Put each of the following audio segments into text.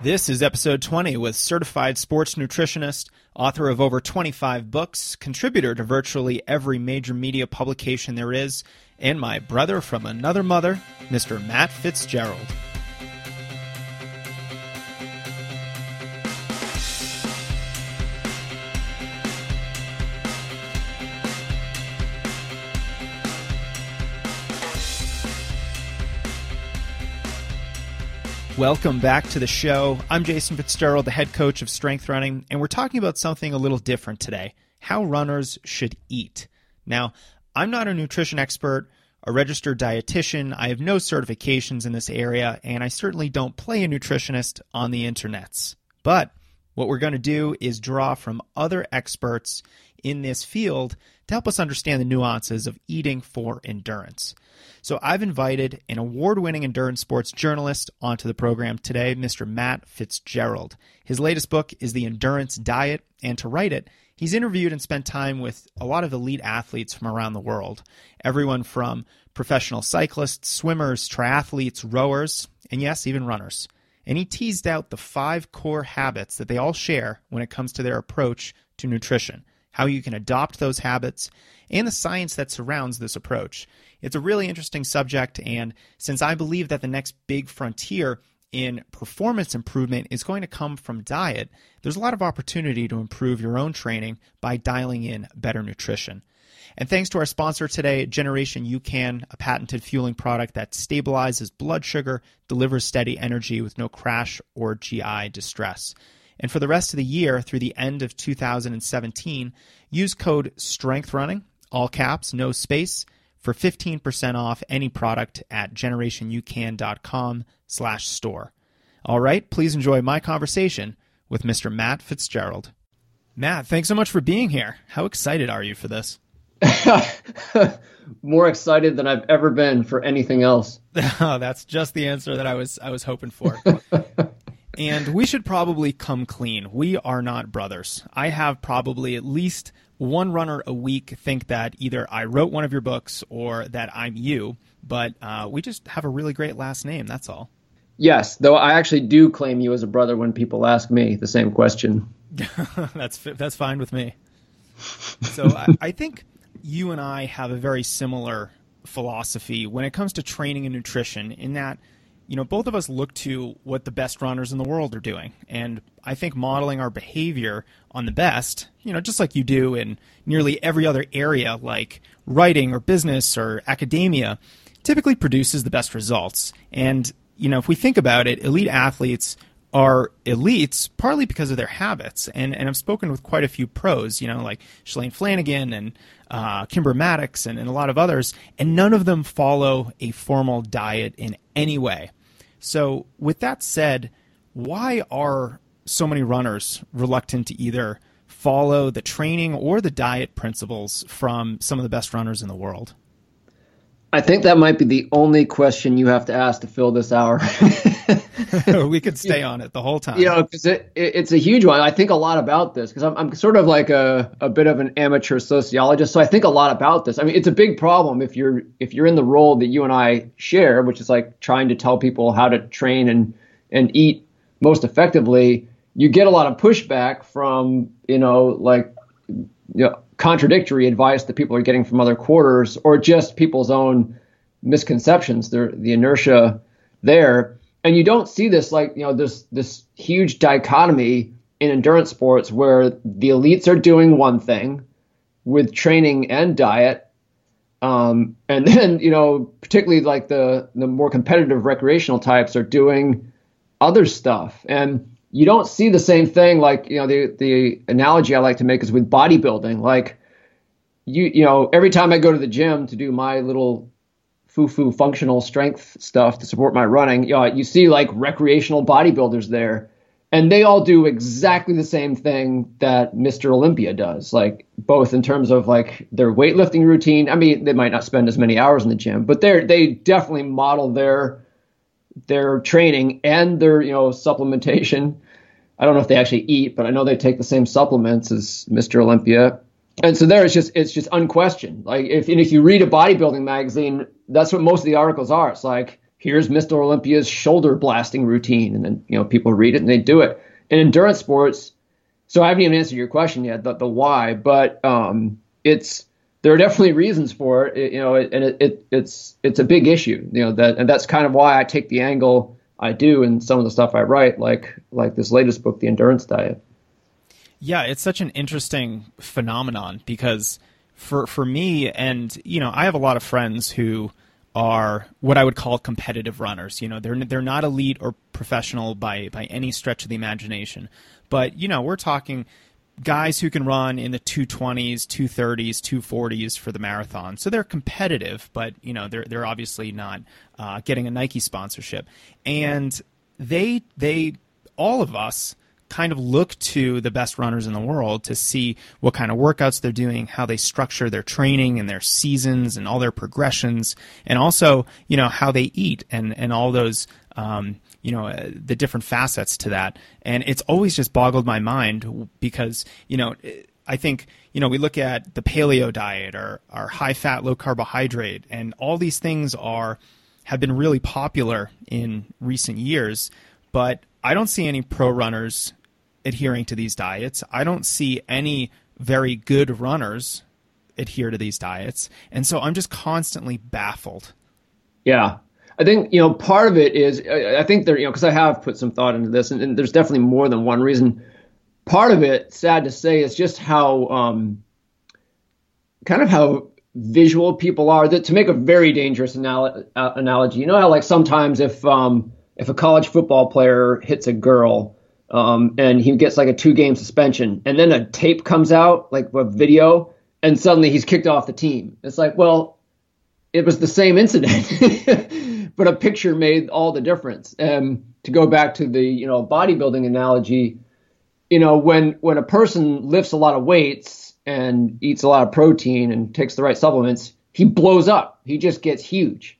This is episode 20 with certified sports nutritionist, author of over 25 books, contributor to virtually every major media publication there is, and my brother from another mother, Mr. Matt Fitzgerald. Welcome back to the show. I'm Jason Fitzgerald, the head coach of Strength Running, and we're talking about something a little different today how runners should eat. Now, I'm not a nutrition expert, a registered dietitian, I have no certifications in this area, and I certainly don't play a nutritionist on the internets. But what we're going to do is draw from other experts in this field to help us understand the nuances of eating for endurance. So I've invited an award winning endurance sports journalist onto the program today, Mr. Matt Fitzgerald. His latest book is The Endurance Diet, and to write it, he's interviewed and spent time with a lot of elite athletes from around the world. Everyone from professional cyclists, swimmers, triathletes, rowers, and yes, even runners. And he teased out the five core habits that they all share when it comes to their approach to nutrition how you can adopt those habits, and the science that surrounds this approach. It's a really interesting subject, and since I believe that the next big frontier in performance improvement is going to come from diet, there's a lot of opportunity to improve your own training by dialing in better nutrition. And thanks to our sponsor today, Generation UCAN, a patented fueling product that stabilizes blood sugar, delivers steady energy with no crash or GI distress. And for the rest of the year through the end of 2017, use code STRENGTHRUNNING, all caps, no space, for 15% off any product at generationucan.com slash store. All right, please enjoy my conversation with Mr. Matt Fitzgerald. Matt, thanks so much for being here. How excited are you for this? More excited than I've ever been for anything else. oh, that's just the answer that I was I was hoping for. And we should probably come clean. We are not brothers. I have probably at least one runner a week think that either I wrote one of your books or that I'm you, but uh, we just have a really great last name. That's all. Yes, though I actually do claim you as a brother when people ask me the same question. that's that's fine with me. So I, I think you and I have a very similar philosophy when it comes to training and nutrition. In that you know, both of us look to what the best runners in the world are doing. And I think modeling our behavior on the best, you know, just like you do in nearly every other area like writing or business or academia, typically produces the best results. And, you know, if we think about it, elite athletes are elites partly because of their habits. And, and I've spoken with quite a few pros, you know, like Shalane Flanagan and uh, Kimber Mattox and, and a lot of others, and none of them follow a formal diet in any way. So, with that said, why are so many runners reluctant to either follow the training or the diet principles from some of the best runners in the world? I think that might be the only question you have to ask to fill this hour. we could stay on it the whole time. You know, because it, it, it's a huge one. I think a lot about this because I'm, I'm sort of like a, a bit of an amateur sociologist, so I think a lot about this. I mean, it's a big problem if you're if you're in the role that you and I share, which is like trying to tell people how to train and and eat most effectively. You get a lot of pushback from you know like you know contradictory advice that people are getting from other quarters or just people's own misconceptions, the, the inertia there. And you don't see this like, you know, this, this huge dichotomy in endurance sports where the elites are doing one thing with training and diet. Um, and then, you know, particularly like the, the more competitive recreational types are doing other stuff. And you don't see the same thing like you know the the analogy I like to make is with bodybuilding. Like you you know every time I go to the gym to do my little foo-foo functional strength stuff to support my running, you know, you see like recreational bodybuilders there, and they all do exactly the same thing that Mr. Olympia does. Like both in terms of like their weightlifting routine. I mean, they might not spend as many hours in the gym, but they they definitely model their their training and their you know supplementation. I don't know if they actually eat, but I know they take the same supplements as Mr. Olympia. And so there it's just it's just unquestioned. Like if if you read a bodybuilding magazine, that's what most of the articles are. It's like here's Mr. Olympia's shoulder blasting routine, and then you know people read it and they do it. In endurance sports, so I haven't even answered your question yet, the, the why, but um, it's there are definitely reasons for it, you know, and it, it, it's it's a big issue, you know, that and that's kind of why I take the angle I do in some of the stuff I write, like like this latest book, The Endurance Diet. Yeah, it's such an interesting phenomenon because for for me, and you know, I have a lot of friends who are what I would call competitive runners. You know, they're they're not elite or professional by by any stretch of the imagination, but you know, we're talking guys who can run in the 220s, 230s, 240s for the marathon. So they're competitive, but you know they're they're obviously not uh, getting a Nike sponsorship. And they they all of us kind of look to the best runners in the world to see what kind of workouts they're doing, how they structure their training and their seasons and all their progressions, and also you know how they eat and and all those um, you know uh, the different facets to that. And it's always just boggled my mind because you know i think you know we look at the paleo diet or our high fat low carbohydrate and all these things are have been really popular in recent years but i don't see any pro runners adhering to these diets. I don't see any very good runners adhere to these diets. And so i'm just constantly baffled. Yeah I think you know part of it is I, think there you know because I have put some thought into this and, and, there's definitely more than one reason. Part of it, sad to say, is just how um, kind of how visual people are. That to make a very dangerous anal- uh, analogy, you know how like sometimes if um, if a college football player hits a girl um, and he gets like a two game suspension and then a tape comes out like a video and suddenly he's kicked off the team. It's like well it was the same incident, but a picture made all the difference. Um, to go back to the you know bodybuilding analogy, you know when when a person lifts a lot of weights and eats a lot of protein and takes the right supplements, he blows up. He just gets huge.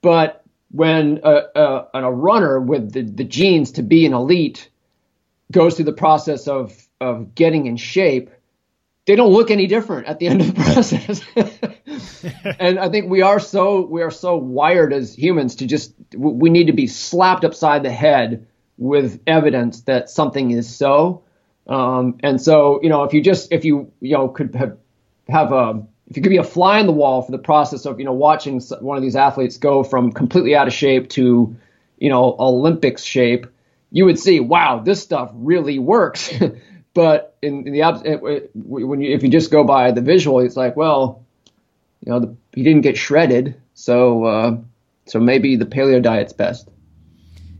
But when a, a, a runner with the, the genes to be an elite goes through the process of of getting in shape, they don't look any different at the end of the process. and I think we are so we are so wired as humans to just we need to be slapped upside the head with evidence that something is so. Um, and so you know if you just if you you know could have have a if you could be a fly on the wall for the process of you know watching one of these athletes go from completely out of shape to you know Olympics shape, you would see wow this stuff really works. but in, in the when you if you just go by the visual, it's like well you know, the, he didn't get shredded, so uh, so maybe the paleo diet's best.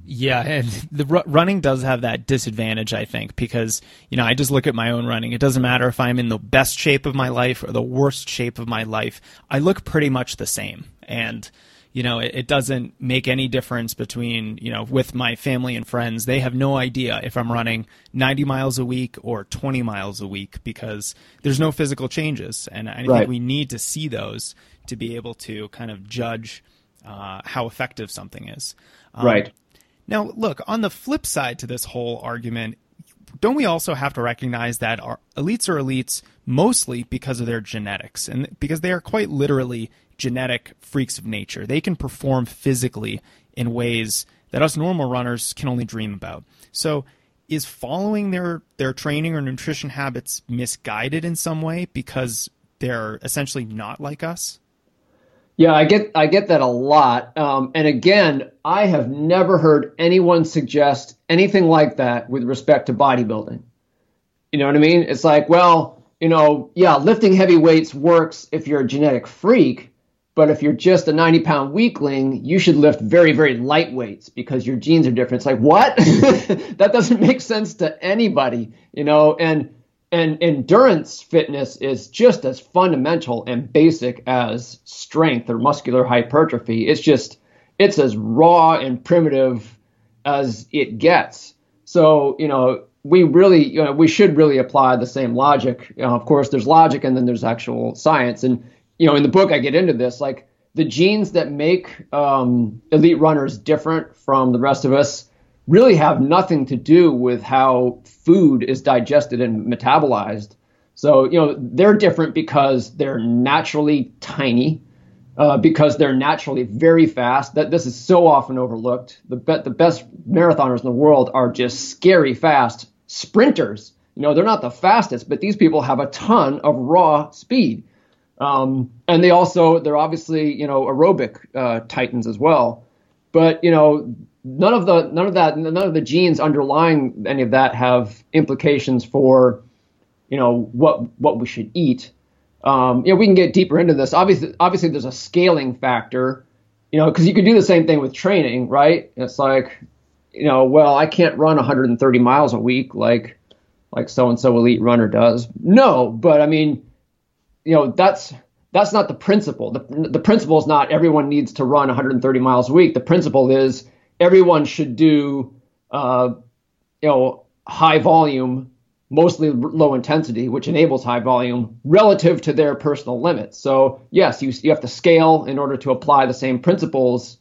Yeah, and the r- running does have that disadvantage, I think, because you know I just look at my own running. It doesn't matter if I'm in the best shape of my life or the worst shape of my life. I look pretty much the same, and you know, it, it, doesn't make any difference between, you know, with my family and friends. They have no idea if I'm running 90 miles a week or 20 miles a week because there's no physical changes. And I right. think we need to see those to be able to kind of judge uh, how effective something is. Um, right. Now, look, on the flip side to this whole argument, don't we also have to recognize that our elites are elites mostly because of their genetics and because they are quite literally genetic freaks of nature. They can perform physically in ways that us normal runners can only dream about. So, is following their their training or nutrition habits misguided in some way because they're essentially not like us? Yeah, I get I get that a lot. Um, and again, I have never heard anyone suggest anything like that with respect to bodybuilding. You know what I mean? It's like, well, you know, yeah, lifting heavy weights works if you're a genetic freak, but if you're just a 90 pound weakling, you should lift very, very light weights because your genes are different. It's like, what? that doesn't make sense to anybody, you know, and and endurance fitness is just as fundamental and basic as strength or muscular hypertrophy. It's just it's as raw and primitive as it gets. So, you know, we really, you know, we should really apply the same logic. You know, of course, there's logic and then there's actual science. And you know, in the book, I get into this. Like the genes that make um, elite runners different from the rest of us really have nothing to do with how food is digested and metabolized. So, you know, they're different because they're naturally tiny. uh, because they're naturally very fast. That this is so often overlooked. The be- the best marathoners in the world are just scary fast sprinters. You know, they're not the fastest, but these people have a ton of raw speed. Um, and they also they're obviously you know aerobic uh, titans as well. But you know none of the none of that none of the genes underlying any of that have implications for you know what what we should eat. Um, you know we can get deeper into this. Obviously obviously there's a scaling factor. You know because you could do the same thing with training, right? It's like you know well I can't run 130 miles a week like like so and so elite runner does. No, but I mean you know that's that's not the principle. The, the principle is not everyone needs to run 130 miles a week. The principle is everyone should do, uh, you know, high volume, mostly low intensity, which enables high volume relative to their personal limits. So yes, you you have to scale in order to apply the same principles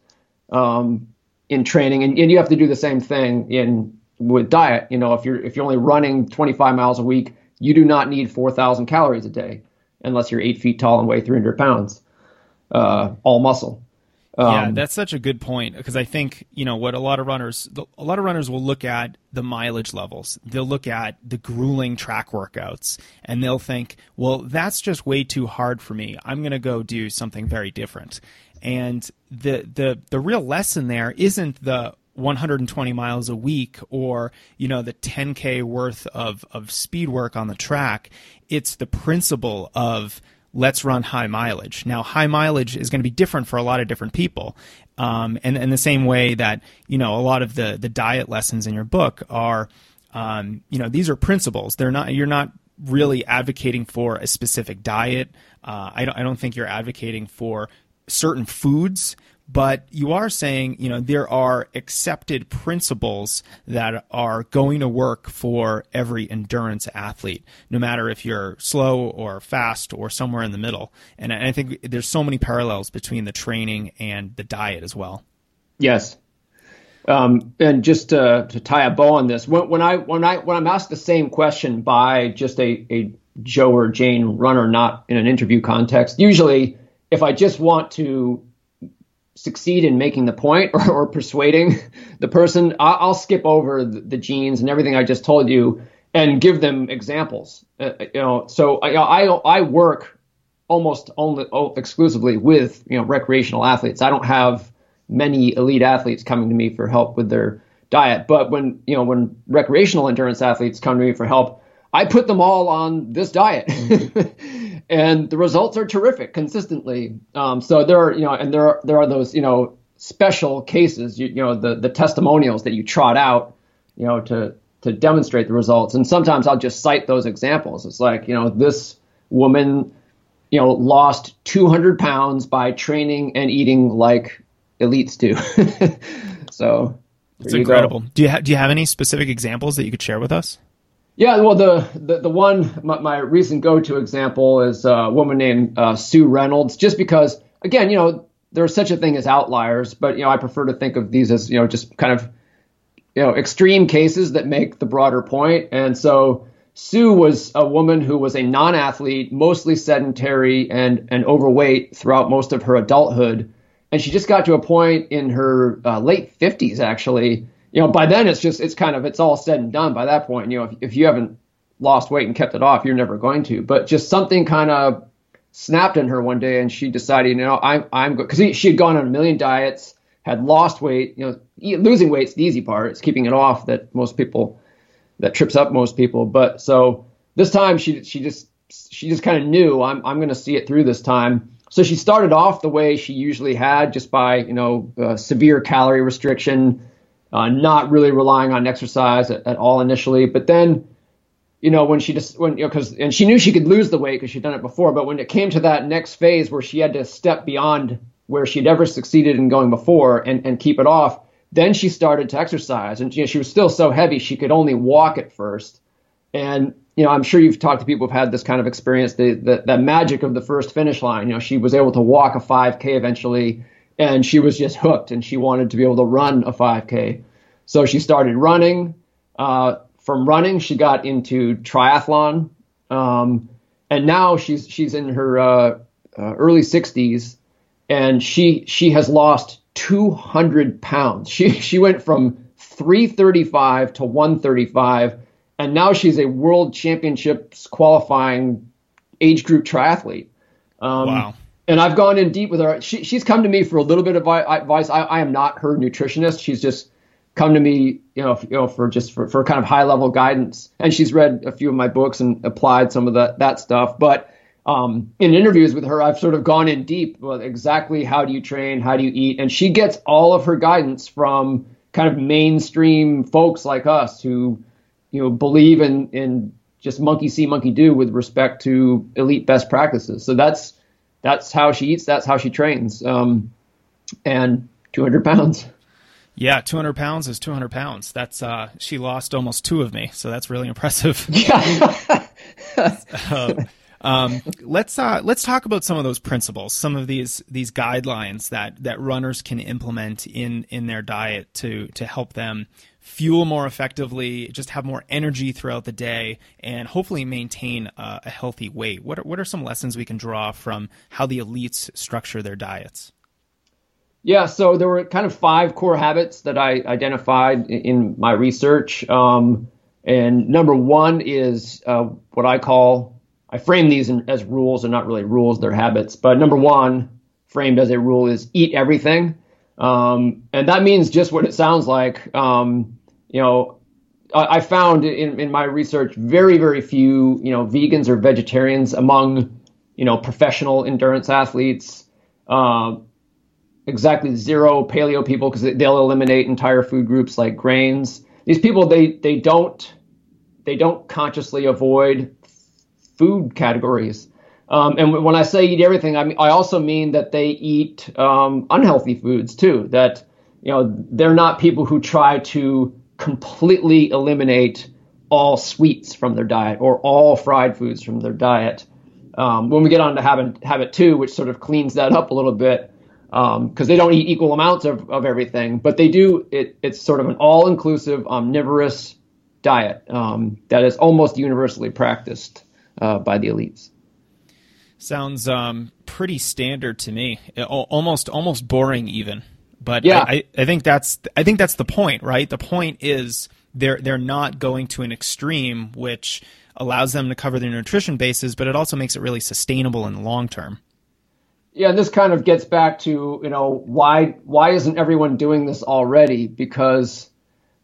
um, in training, and, and you have to do the same thing in with diet. You know, if you're if you're only running 25 miles a week, you do not need 4,000 calories a day unless you're eight feet tall and weigh 300 pounds, uh, all muscle. Um, yeah, that's such a good point because I think you know what a lot of runners, a lot of runners will look at the mileage levels. They'll look at the grueling track workouts, and they'll think, "Well, that's just way too hard for me. I'm going to go do something very different." And the the the real lesson there isn't the 120 miles a week or you know the 10k worth of of speed work on the track it's the principle of let's run high mileage. Now high mileage is going to be different for a lot of different people. Um, and in the same way that you know a lot of the the diet lessons in your book are um, you know these are principles. They're not you're not really advocating for a specific diet. Uh, I, don't, I don't think you're advocating for certain foods but you are saying, you know, there are accepted principles that are going to work for every endurance athlete, no matter if you're slow or fast or somewhere in the middle. And I think there's so many parallels between the training and the diet as well. Yes. Um, and just to, to, tie a bow on this, when, when, I when I when I'm asked the same question by just a, a Joe or Jane runner, not in an interview context, usually if I just want to succeed in making the point or, or persuading the person, I'll, I'll skip over the, the, genes and everything I just told you and give them examples. Uh, you know, so I, I, I work almost only oh, exclusively with you know recreational athletes. I don't have many elite athletes coming to me for help with their diet, but when you know when recreational endurance athletes come to me for help, I put them all on this diet. and the results are terrific consistently. Um, so there are, you know, and there are there are those, you know, special cases, you, you know, the the testimonials that you trot out, you know, to to demonstrate the results. And sometimes I'll just cite those examples. It's like, you know, this woman, you know, lost 200 pounds by training and eating like elites do. so it's incredible. Go. Do you ha- do you have any specific examples that you could share with us? Yeah, well, the the, the one my, my recent go-to example is a woman named uh, Sue Reynolds. Just because, again, you know, there's such a thing as outliers, but you know, I prefer to think of these as you know just kind of you know extreme cases that make the broader point. And so Sue was a woman who was a non-athlete, mostly sedentary and and overweight throughout most of her adulthood, and she just got to a point in her uh, late 50s actually you know, by then it's just it's kind of it's all said and done by that point. You know, if, if you haven't lost weight and kept it off, you're never going to. But just something kind of snapped in her one day, and she decided, you know, I'm I'm because she had gone on a million diets, had lost weight. You know, losing weight's the easy part. It's keeping it off that most people that trips up most people. But so this time she she just she just kind of knew I'm I'm going to see it through this time. So she started off the way she usually had, just by you know uh, severe calorie restriction uh, not really relying on exercise at, at, all initially. But then, you know, when she just when you know because and she knew she could lose the weight because she'd done it before. But when it came to that next phase where she had to step beyond where she'd ever succeeded in going before and and keep it off, then she started to exercise. And you know, she was still so heavy she could only walk at first. And you know, I'm sure you've talked to people who've had this kind of experience, the, the, the magic of the first finish line. You know, she was able to walk a 5K eventually and she was just hooked and she wanted to be able to run a 5K. So she started running. Uh, from running, she got into triathlon, um, and now she's she's in her uh, uh, early 60s, and she she has lost 200 pounds. She she went from 335 to 135, and now she's a world championships qualifying age group triathlete. Um, wow. And I've gone in deep with her. She, she's come to me for a little bit of advice. I, I am not her nutritionist. She's just come to me, you know, you know, for just for, for kind of high level guidance. And she's read a few of my books and applied some of that that stuff. But um, in interviews with her, I've sort of gone in deep with exactly how do you train, how do you eat, and she gets all of her guidance from kind of mainstream folks like us who, you know, believe in in just monkey see, monkey do with respect to elite best practices. So that's that's how she eats, that's how she trains, um, and 200 pounds. Yeah, 200 pounds is 200 pounds. That's uh, she lost almost two of me, so that's really impressive. Yeah. uh, um, let's uh, let's talk about some of those principles, some of these these guidelines that that runners can implement in in their diet to to help them fuel more effectively, just have more energy throughout the day, and hopefully maintain uh, a healthy weight. What are, what are some lessons we can draw from how the elites structure their diets? Yeah, so there were kind of five core habits that I identified in my research. Um, and number one is uh, what I call, I frame these in, as rules. They're not really rules, they're habits. But number one, framed as a rule, is eat everything. Um, and that means just what it sounds like. Um, you know, I, I found in, in my research very, very few, you know, vegans or vegetarians among, you know, professional endurance athletes. Uh, exactly zero paleo people because they'll eliminate entire food groups like grains. These people they they don't they don't consciously avoid food categories. Um, and when I say eat everything, I mean I also mean that they eat um, unhealthy foods too. That you know they're not people who try to completely eliminate all sweets from their diet or all fried foods from their diet. Um, when we get on to habit habit two, which sort of cleans that up a little bit, because um, they don't eat equal amounts of, of everything, but they do. It, it's sort of an all-inclusive omnivorous diet um, that is almost universally practiced uh, by the elites. Sounds um, pretty standard to me. Almost almost boring even. But yeah. I, I think that's I think that's the point, right? The point is they're they're not going to an extreme which allows them to cover their nutrition bases, but it also makes it really sustainable in the long term. Yeah, and this kind of gets back to you know why why isn't everyone doing this already? Because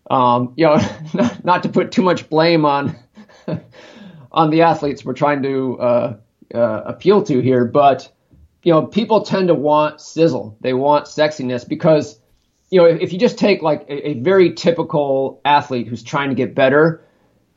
um, you know, not, not, to put too much blame on on the athletes we're trying to uh, uh, appeal to here, but you know, people tend to want sizzle. They want sexiness because you know if, if you just take like a, a very typical athlete who's trying to get better,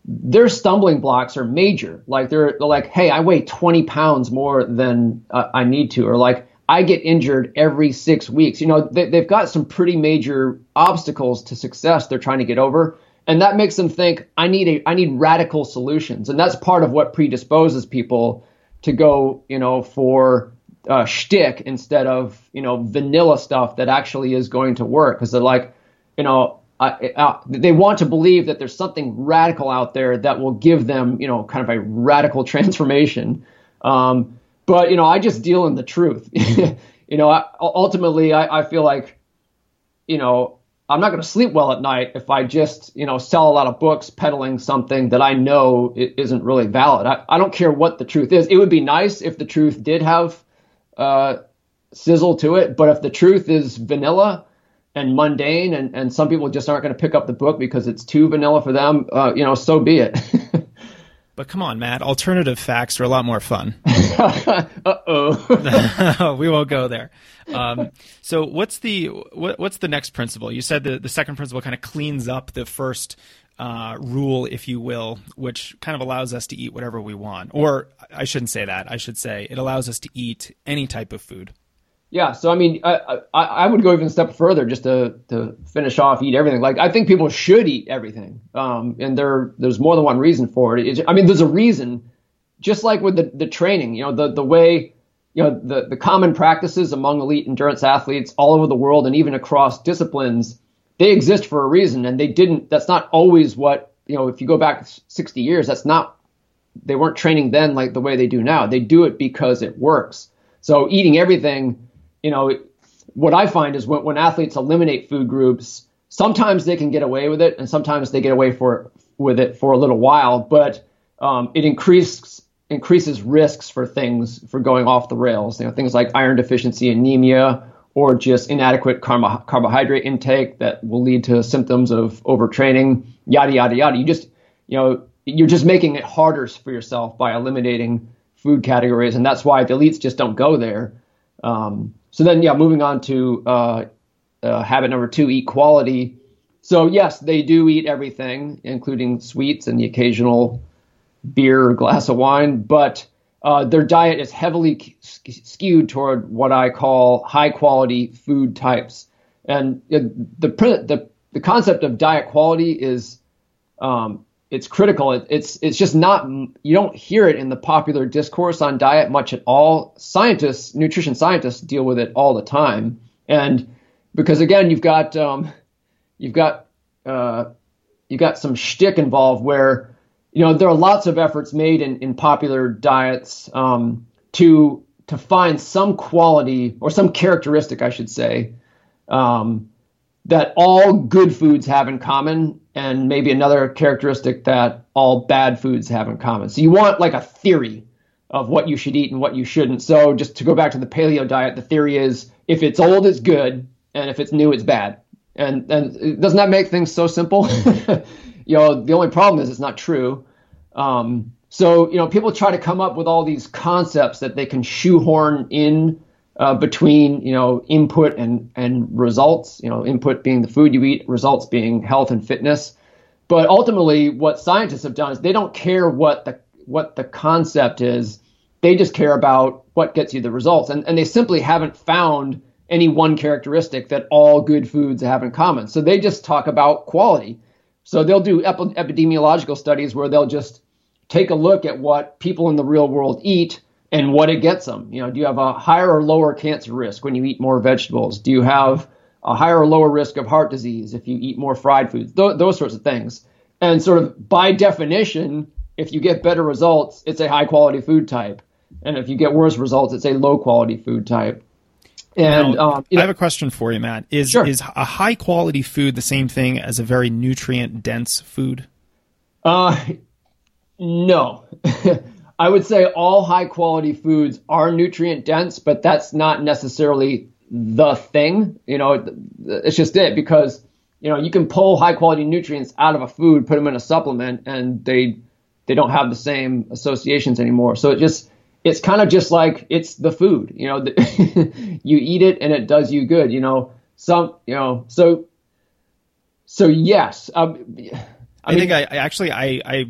their stumbling blocks are major. Like they're, they're like, hey, I weigh 20 pounds more than uh, I need to, or like I get injured every six weeks. You know, they, they've got some pretty major obstacles to success they're trying to get over. And that makes them think I need a I need radical solutions, and that's part of what predisposes people to go, you know, for uh, shtick instead of you know vanilla stuff that actually is going to work because they're like, you know, they want to believe that there's something radical out there that will give them, you know, kind of a radical transformation. Um, but you know, I just deal in the truth. you know, I, ultimately, I, I feel like, you know, I'm not going to sleep well at night if I just, you know, sell a lot of books peddling something that I know isn't really valid. I, I don't care what the truth is. It would be nice if the truth did have uh, sizzle to it, but if the truth is vanilla, and mundane, and, and some people just aren't going to pick up the book because it's too vanilla for them, uh, you know, so be it. but come on, Matt, alternative facts are a lot more fun. uh oh. we won't go there. Um, so what's the what, what's the next principle? You said the, the second principle kind of cleans up the first uh, rule, if you will, which kind of allows us to eat whatever we want. Or I shouldn't say that. I should say it allows us to eat any type of food. Yeah, so I mean, I, I, I would go even a step further just to to finish off eat everything. Like I think people should eat everything, um, and there there's more than one reason for it. It's, I mean, there's a reason, just like with the the training. You know, the the way you know the the common practices among elite endurance athletes all over the world and even across disciplines, they exist for a reason, and they didn't. That's not always what you know. If you go back 60 years, that's not. They weren't training then like the way they do now. They do it because it works. So eating everything you know, what I find is when, when athletes eliminate food groups, sometimes they can get away with it, and sometimes they get away for with it for a little while, but um, it increases increases risks for things for going off the rails. You know, things like iron deficiency, anemia, or just inadequate carb- carbohydrate intake that will lead to symptoms of overtraining, yada yada yada. You just, you know, you're just making it harder for yourself by eliminating food categories, and that's why the elites just don't go there. Um, so then, yeah, moving on to uh, uh, habit number two: eat quality. So yes, they do eat everything, including sweets and the occasional beer or glass of wine, but uh, their diet is heavily skewed toward what I call high quality food types. And the, the, the concept of diet quality is, um, it's critical. It, it's, it's just not, you don't hear it in the popular discourse on diet much at all. Scientists, nutrition scientists deal with it all the time. And because again, you've got, um, you've got, uh, you've got some shtick involved where, you know, there are lots of efforts made in, in popular diets um, to to find some quality or some characteristic, I should say, um, that all good foods have in common, and maybe another characteristic that all bad foods have in common. So you want like a theory of what you should eat and what you shouldn't. So just to go back to the paleo diet, the theory is if it's old, it's good, and if it's new, it's bad. And and doesn't that make things so simple? you know, the only problem is it's not true. Um, so, you know, people try to come up with all these concepts that they can shoehorn in uh, between, you know, input and, and results, you know, input being the food you eat, results being health and fitness. But ultimately, what scientists have done is they don't care what the, what the concept is. They just care about what gets you the results. And, and they simply haven't found any one characteristic that all good foods have in common. So they just talk about quality. So they'll do epidemiological studies where they'll just take a look at what people in the real world eat and what it gets them. You know, do you have a higher or lower cancer risk when you eat more vegetables? Do you have a higher or lower risk of heart disease if you eat more fried foods? Th- those sorts of things. And sort of by definition, if you get better results, it's a high quality food type. And if you get worse results, it's a low quality food type. And now, um, you know, I have a question for you, Matt. Is sure. is a high quality food the same thing as a very nutrient dense food? Uh, no. I would say all high quality foods are nutrient dense, but that's not necessarily the thing. You know, it's just it because you know you can pull high quality nutrients out of a food, put them in a supplement, and they they don't have the same associations anymore. So it just it's kind of just like it's the food, you know, the, you eat it and it does you good, you know, some, you know, so, so yes, um, I, I mean, think I, I actually, I, I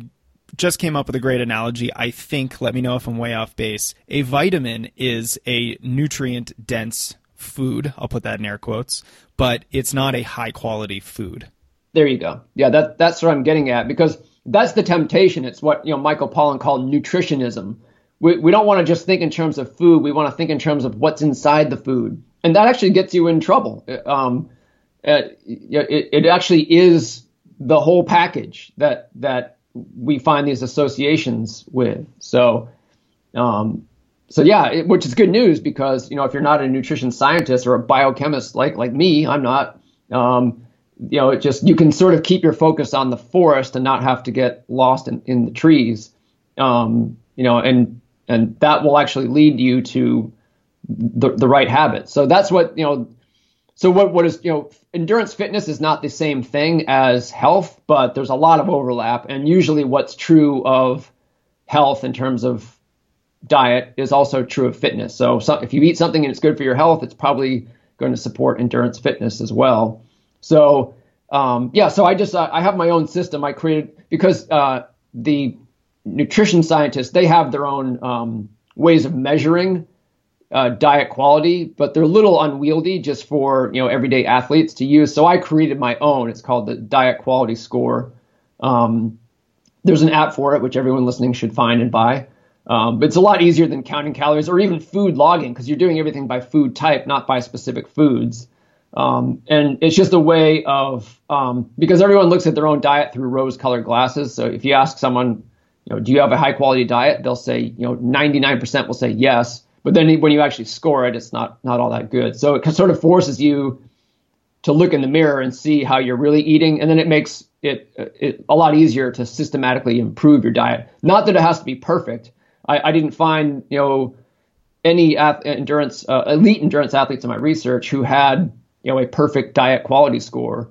just came up with a great analogy. I think, let me know if I'm way off base. A vitamin is a nutrient dense food. I'll put that in air quotes, but it's not a high quality food. There you go. Yeah, that, that's what I'm getting at because that's the temptation. It's what, you know, Michael Pollan called nutritionism we, we don't want to just think in terms of food. We want to think in terms of what's inside the food. And that actually gets you in trouble. Um, it, it, it actually is the whole package that, that we find these associations with. So, um, so yeah, it, which is good news because, you know, if you're not a nutrition scientist or a biochemist like, like me, I'm not, um, you know, it just, you can sort of keep your focus on the forest and not have to get lost in, in the trees. Um, you know, and and that will actually lead you to the, the right habits. So that's what you know. So what what is you know endurance fitness is not the same thing as health, but there's a lot of overlap. And usually, what's true of health in terms of diet is also true of fitness. So, so if you eat something and it's good for your health, it's probably going to support endurance fitness as well. So um, yeah, so I just I have my own system I created because uh, the nutrition scientists they have their own um, ways of measuring uh, diet quality, but they're a little unwieldy just for you know everyday athletes to use. So I created my own. It's called the Diet Quality Score. Um, there's an app for it, which everyone listening should find and buy. Um, but it's a lot easier than counting calories or even food logging because you're doing everything by food type, not by specific foods. Um, and it's just a way of um, because everyone looks at their own diet through rose-colored glasses. So if you ask someone you know, do you have a high quality diet? They'll say, you know, 99% will say yes. but then when you actually score it, it's not not all that good. So it sort of forces you to look in the mirror and see how you're really eating, and then it makes it, it a lot easier to systematically improve your diet. Not that it has to be perfect. I, I didn't find you know any endurance uh, elite endurance athletes in my research who had you know a perfect diet quality score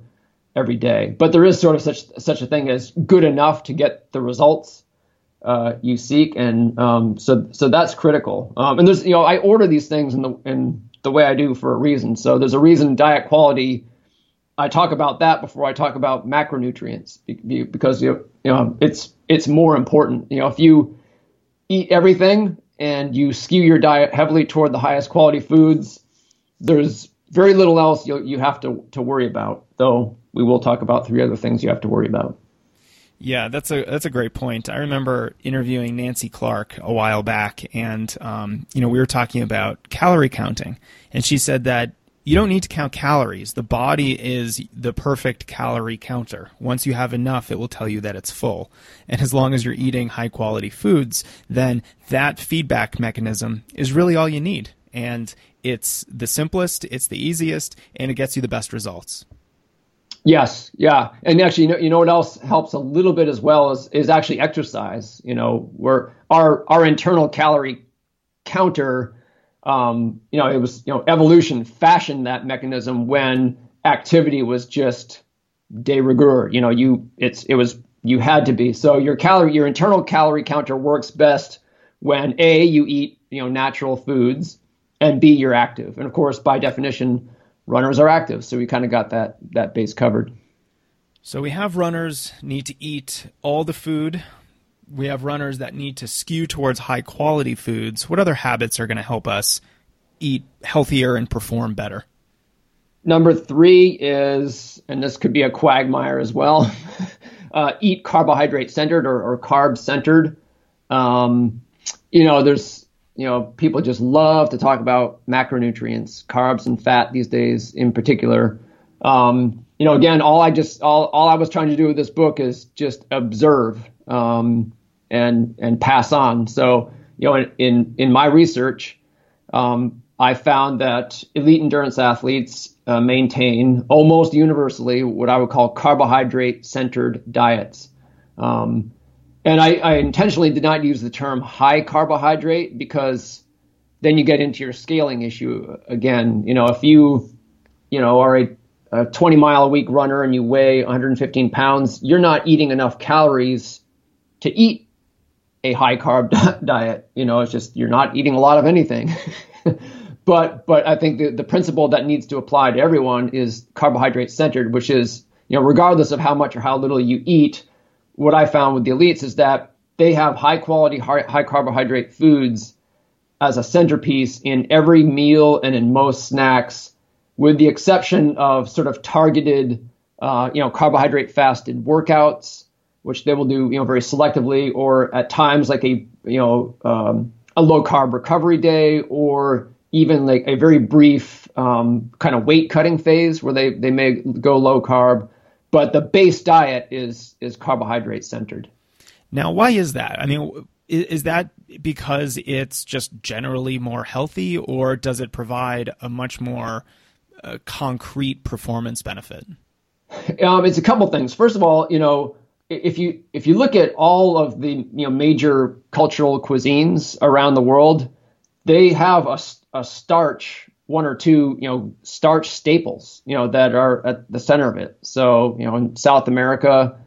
every day, but there is sort of such such a thing as good enough to get the results uh, you seek, and um, so so that's critical. Um, and there's you know I order these things in the in the way I do for a reason. So there's a reason diet quality. I talk about that before I talk about macronutrients because you know it's it's more important. You know if you eat everything and you skew your diet heavily toward the highest quality foods, there's very little else you you have to to worry about. Though we will talk about three other things you have to worry about. Yeah, that's a that's a great point. I remember interviewing Nancy Clark a while back, and um, you know we were talking about calorie counting, and she said that you don't need to count calories. The body is the perfect calorie counter. Once you have enough, it will tell you that it's full. And as long as you're eating high quality foods, then that feedback mechanism is really all you need. And it's the simplest, it's the easiest, and it gets you the best results. Yes, yeah, and actually, you know, you know what else helps a little bit as well is is actually exercise. You know, where our our internal calorie counter, um, you know, it was you know evolution fashioned that mechanism when activity was just de rigueur. You know, you it's it was you had to be. So your calorie your internal calorie counter works best when a you eat you know natural foods and b you're active. And of course, by definition runners are active. So we kind of got that that base covered. So we have runners need to eat all the food. We have runners that need to skew towards high quality foods. What other habits are going to help us eat healthier and perform better? Number three is, and this could be a quagmire as well, uh, eat carbohydrate centered or, or carb centered. Um, you know, there's you know, people just love to talk about macronutrients, carbs and fat these days in particular. Um, you know, again, all I just all all I was trying to do with this book is just observe um, and and pass on. So, you know, in in, in my research, um, I found that elite endurance athletes uh, maintain almost universally what I would call carbohydrate centered diets. Um, and I, I, intentionally did not use the term high carbohydrate because then you get into your scaling issue again. You know, if you, you know, are a, a 20 mile a week runner and you weigh 115 pounds, you're not eating enough calories to eat a high carb diet. You know, it's just you're not eating a lot of anything. but but I think the, the principle that needs to apply to everyone is carbohydrate centered, which is you know regardless of how much or how little you eat what I found with the elites is that they have high quality, high, high carbohydrate foods as a centerpiece in every meal and in most snacks, with the exception of sort of targeted, uh, you know, carbohydrate fasted workouts, which they will do, you know, very selectively, or at times like a, you know, um, a low carb recovery day, or even like a very brief um, kind of weight cutting phase where they they may go low carb but the base diet is is carbohydrate centered. Now, why is that? I mean, is that because it's just generally more healthy, or does it provide a much more uh, concrete performance benefit? Um, it's a couple things. First of all, you know, if you if you look at all of the you know major cultural cuisines around the world, they have a, a starch one or two, you know, starch staples, you know, that are at the center of it. So, you know, in South America,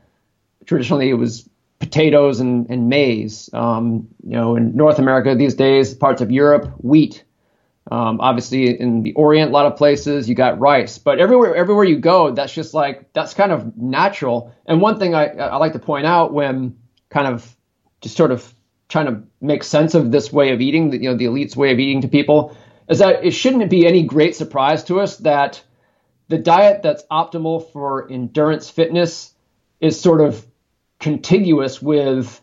traditionally it was potatoes and, and maize. Um, you know, in North America these days, parts of Europe, wheat. Um, obviously, in the Orient, a lot of places you got rice, but everywhere everywhere you go, that's just like that's kind of natural. And one thing I, I like to point out when kind of just sort of trying to make sense of this way of eating, you know, the elite's way of eating to people, is that it shouldn't be any great surprise to us that the diet that's optimal for endurance fitness is sort of contiguous with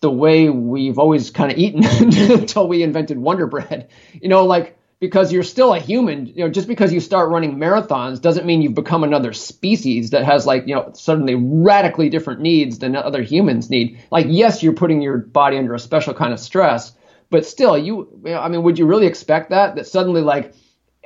the way we've always kind of eaten until we invented Wonder Bread. You know, like because you're still a human, you know, just because you start running marathons doesn't mean you've become another species that has like, you know, suddenly radically different needs than other humans need. Like, yes, you're putting your body under a special kind of stress, but still, you, I mean, would you really expect that? That suddenly, like,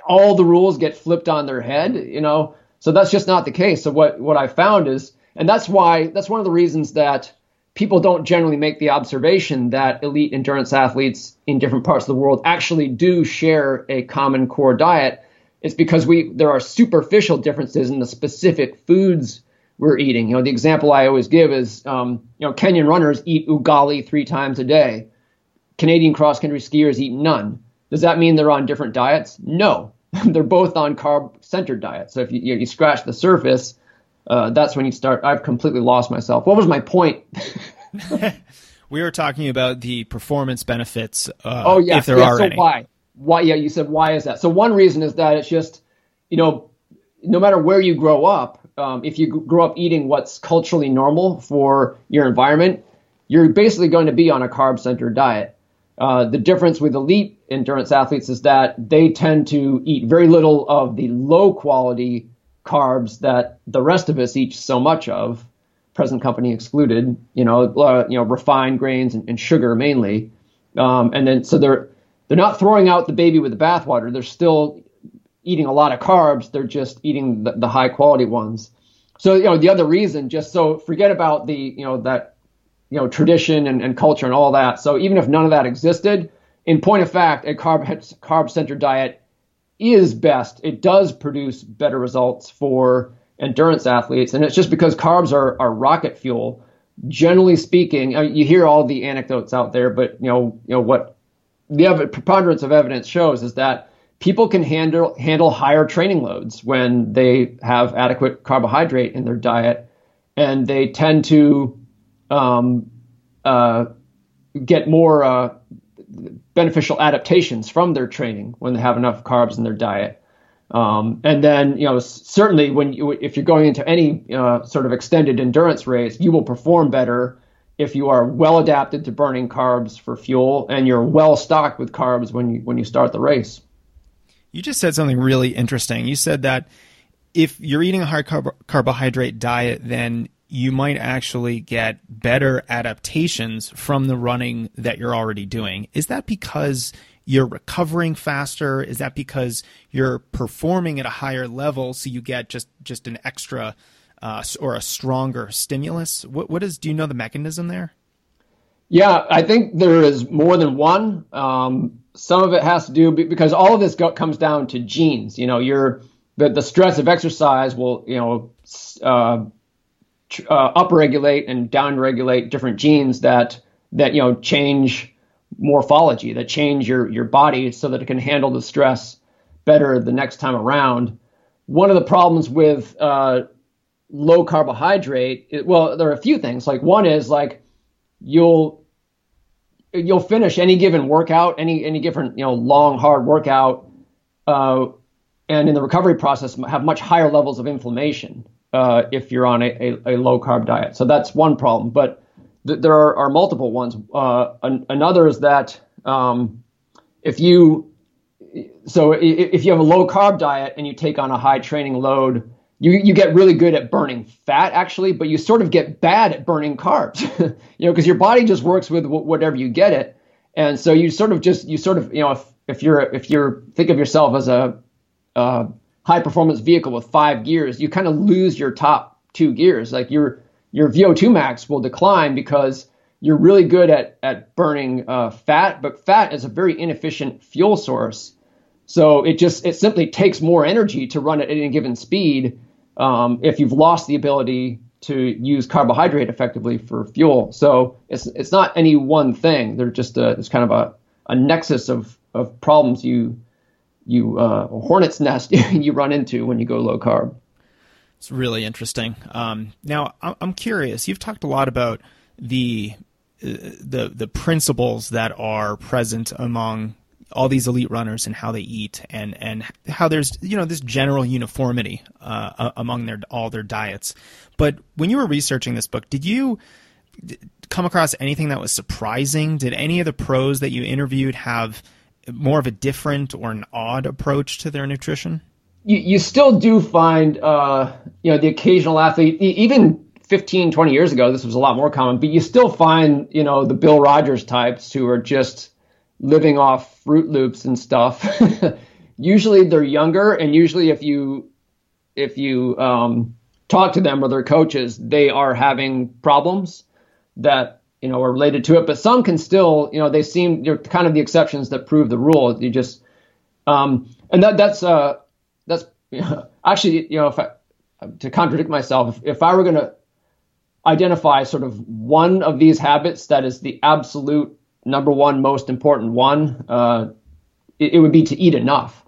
all the rules get flipped on their head, you know? So that's just not the case. So what what I found is, and that's why that's one of the reasons that people don't generally make the observation that elite endurance athletes in different parts of the world actually do share a common core diet. It's because we there are superficial differences in the specific foods we're eating. You know, the example I always give is, um, you know, Kenyan runners eat ugali three times a day. Canadian cross country skiers eat none. Does that mean they're on different diets? No, they're both on carb centered diets. So if you, you, you scratch the surface, uh, that's when you start. I've completely lost myself. What was my point? we were talking about the performance benefits. Uh, oh yeah, if there yeah, are so any. Why? Why? Yeah, you said why is that? So one reason is that it's just, you know, no matter where you grow up, um, if you grow up eating what's culturally normal for your environment, you're basically going to be on a carb centered diet. Uh, the difference with elite endurance athletes is that they tend to eat very little of the low quality carbs that the rest of us eat so much of, present company excluded. You know, uh, you know, refined grains and, and sugar mainly, um, and then so they're they're not throwing out the baby with the bathwater. They're still eating a lot of carbs. They're just eating the, the high quality ones. So you know, the other reason, just so forget about the you know that you know tradition and, and culture and all that. So even if none of that existed, in point of fact, a carb carb centered diet is best. It does produce better results for endurance athletes, and it's just because carbs are, are rocket fuel. Generally speaking, mean, you hear all the anecdotes out there, but you know, you know what the ev- preponderance of evidence shows is that people can handle handle higher training loads when they have adequate carbohydrate in their diet, and they tend to um, uh, get more uh, beneficial adaptations from their training when they have enough carbs in their diet. Um, and then, you know, certainly when you, if you're going into any uh, sort of extended endurance race, you will perform better if you are well adapted to burning carbs for fuel and you're well stocked with carbs when you when you start the race. You just said something really interesting. You said that if you're eating a high carb- carbohydrate diet, then you might actually get better adaptations from the running that you're already doing. Is that because you're recovering faster? Is that because you're performing at a higher level, so you get just just an extra uh, or a stronger stimulus? What what is? Do you know the mechanism there? Yeah, I think there is more than one. Um, some of it has to do because all of this go, comes down to genes. You know, you're the the stress of exercise will you know. Uh, uh, upregulate and downregulate different genes that that you know change morphology, that change your your body so that it can handle the stress better the next time around. One of the problems with uh, low carbohydrate, it, well, there are a few things. Like one is like you'll you'll finish any given workout, any any given you know long hard workout, uh, and in the recovery process have much higher levels of inflammation uh, if you're on a, a, a, low carb diet. So that's one problem. But th- there are, are, multiple ones. Uh, an- another is that um, if you so if you have a low carb diet and you take on a high training load, you you get really good at burning fat actually, but you sort of get bad at burning carbs. you know, because your body just works with w- whatever you get it, and so you sort of just you sort of you know if if you're if you're think of yourself as a uh, high performance vehicle with five gears, you kind of lose your top two gears. Like your your VO2 max will decline because you're really good at at burning uh, fat, but fat is a very inefficient fuel source. So it just it simply takes more energy to run at any given speed um, if you've lost the ability to use carbohydrate effectively for fuel. So it's it's not any one thing. They're just a, it's kind of a, a nexus of of problems you you uh, hornet's nest you run into when you go low carb. It's really interesting. Um, now, I'm curious. You've talked a lot about the uh, the the principles that are present among all these elite runners and how they eat and and how there's you know this general uniformity uh, among their all their diets. But when you were researching this book, did you come across anything that was surprising? Did any of the pros that you interviewed have more of a different or an odd approach to their nutrition? You, you still do find, uh, you know, the occasional athlete, even 15, 20 years ago, this was a lot more common, but you still find, you know, the Bill Rodgers types who are just living off Froot Loops and stuff. usually they're younger, and usually if you if you um, talk to them or their coaches, they are having problems that you know are related to it. But some can still, you know, they seem they're kind of the exceptions that prove the rule. You just um, and that that's uh, that's you know, actually you know if I, to contradict myself, if, if I were going to identify sort of one of these habits that is the absolute number one most important one, uh, it, it, would be to eat enough.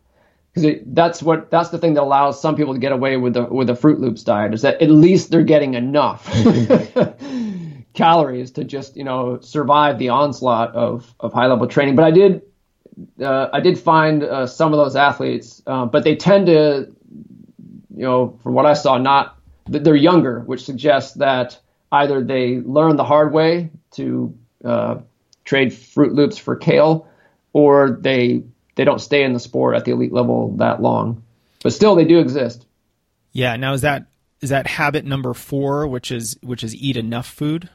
Because that's what that's the thing that allows some people to get away with the with a Froot Loops diet is that at least they're getting enough calories to just you know survive the onslaught of of high level training. But I did uh, I did find uh, some of those athletes, uh, but they tend to you know from what I saw not they're younger, which suggests that either they learn the hard way to uh, trade Froot Loops for kale, or they they don't stay in the sport at the elite level that long. But still, they do exist. Yeah. Now, is that is that habit number four, which is which is eat enough food?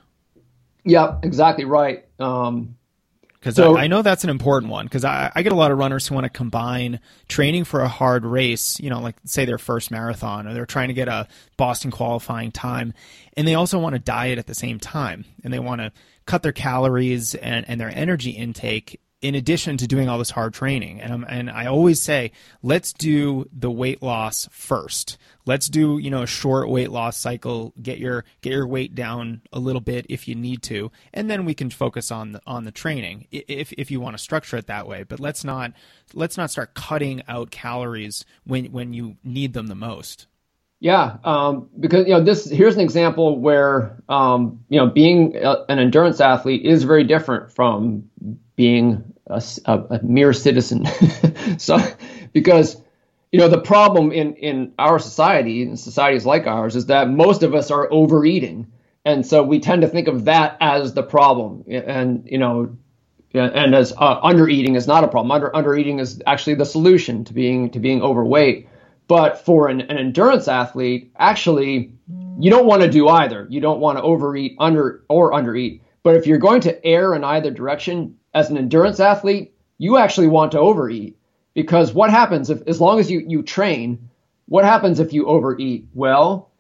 Yeah, exactly right. Um, because so, I, I, know that's an important one because I, I, get a lot of runners who want to combine training for a hard race, you know, like say their first marathon or they're trying to get a Boston qualifying time, and they also want to diet at the same time and they want to cut their calories and, and their energy intake in addition to doing all this hard training. And, and I always say, let's do the weight loss first. Let's do, you know, a short weight loss cycle, get your, get your weight down a little bit if you need to. And then we can focus on the, on the training if, if you want to structure it that way. But let's not, let's not start cutting out calories when, when you need them the most. Yeah, um, because you know this. Here's an example where um, you know being a, an endurance athlete is very different from being a, a, mere citizen. so, because you know the problem in in our society and societies like ours is that most of us are overeating, and so we tend to think of that as the problem, and you know. And as uh, undereating is not a problem. Under undereating is actually the solution to being to being overweight. But for an, an endurance athlete, actually, you don't want to do either. You don't want to overeat, under or undereat. But if you're going to err in either direction, as an endurance athlete, you actually want to overeat because what happens if, as long as you, you train, what happens if you overeat? Well,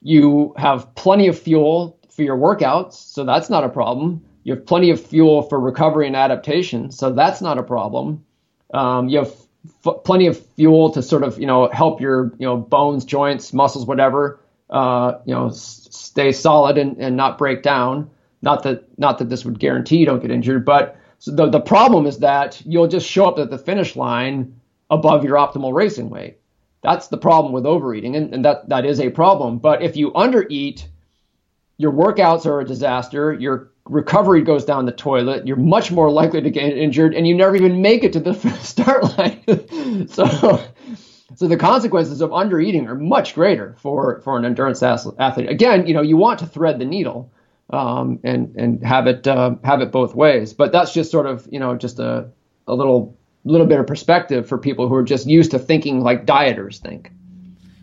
you have plenty of fuel for your workouts, so that's not a problem. You have plenty of fuel for recovery and adaptation, so that's not a problem. Um, you have f- plenty of fuel to sort of you know help your you know bones, joints, muscles, whatever uh, you know s- stay solid and, and not break down. Not that not that this would guarantee you don't get injured, but so the, the problem is that you'll just show up at the finish line above your optimal racing weight. That's the problem with overeating, and, and that, that is a problem. But if you undereat, your workouts are a disaster, your recovery goes down the toilet, you're much more likely to get injured, and you never even make it to the start line. so, so the consequences of undereating are much greater for, for an endurance athlete. Again, you know, you want to thread the needle um, and and have it uh, have it both ways. But that's just sort of you know just a a little little bit of perspective for people who are just used to thinking like dieters think.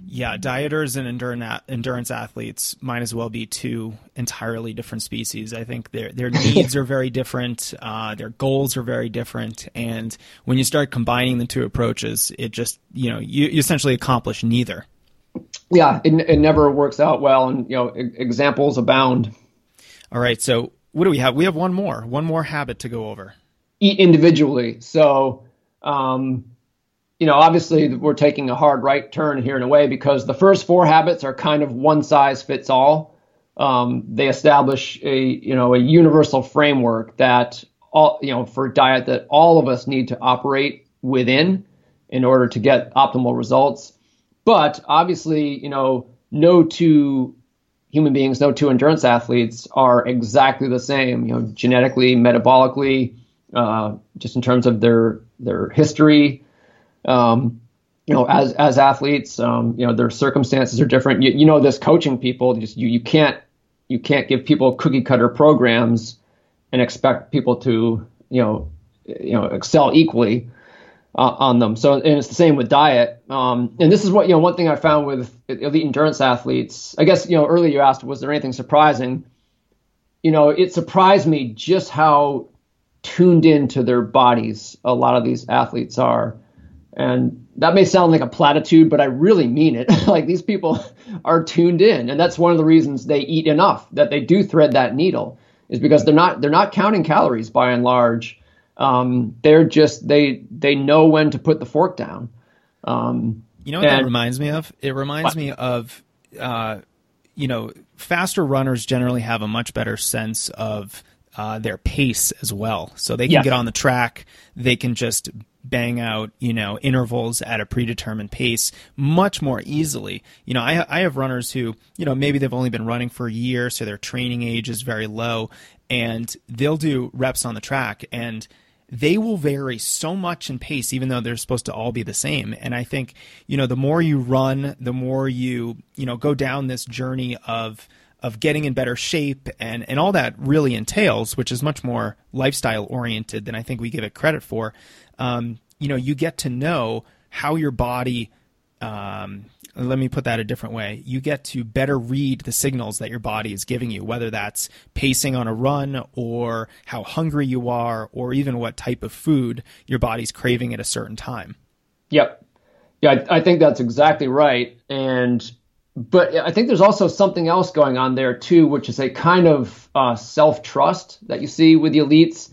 Yeah, dieters and endurance athletes might as well be two entirely different species. I think their their needs are very different, uh, their goals are very different, and when you start combining the two approaches, it just you know you, you essentially accomplish neither. Yeah, it, it never works out well, and you know examples abound. All right. So what do we have? We have one more, one more habit to go over. Eat individually. So, um, you know, obviously we're taking a hard right turn here in a way because the first four habits are kind of one size fits all. Um, they establish a you know a universal framework that all you know for diet that all of us need to operate within in order to get optimal results. But obviously, you know, no two human beings, no two endurance athletes are exactly the same, you know, genetically, metabolically, uh, just in terms of their their history. Um, you know, as as athletes, um, you know, their circumstances are different. You, you know, this coaching people, just you you can't you can't give people cookie cutter programs and expect people to you know you know excel equally uh, on them. So, and it's the same with diet. Um, and this is what, you know, one thing I found with elite endurance athletes, I guess, you know, earlier you asked, was there anything surprising? You know, it surprised me just how tuned into their bodies. A lot of these athletes are, and that may sound like a platitude, but I really mean it. like these people are tuned in, and that's one of the reasons they eat enough that they do thread that needle is because they're not they're not counting calories by and large. Um, they're just they they know when to put the fork down. Um, you know what and, that reminds me of? It reminds what? me of uh, you know faster runners generally have a much better sense of uh, their pace as well. So they can yes. get on the track, they can just bang out, you know, intervals at a predetermined pace much more easily. You know, I, I have runners who, you know, maybe they've only been running for a year, so their training age is very low, and they'll do reps on the track and they will vary so much in pace, even though they're supposed to all be the same. And I think, you know, the more you run, the more you, you know, go down this journey of, of getting in better shape and, and all that really entails, which is much more lifestyle oriented than I think we give it credit for. Um, you know, you get to know how your body, um, let me put that a different way. You get to better read the signals that your body is giving you, whether that's pacing on a run or how hungry you are, or even what type of food your body's craving at a certain time. Yep. Yeah, I, I think that's exactly right. And but I think there's also something else going on there too, which is a kind of uh, self trust that you see with the elites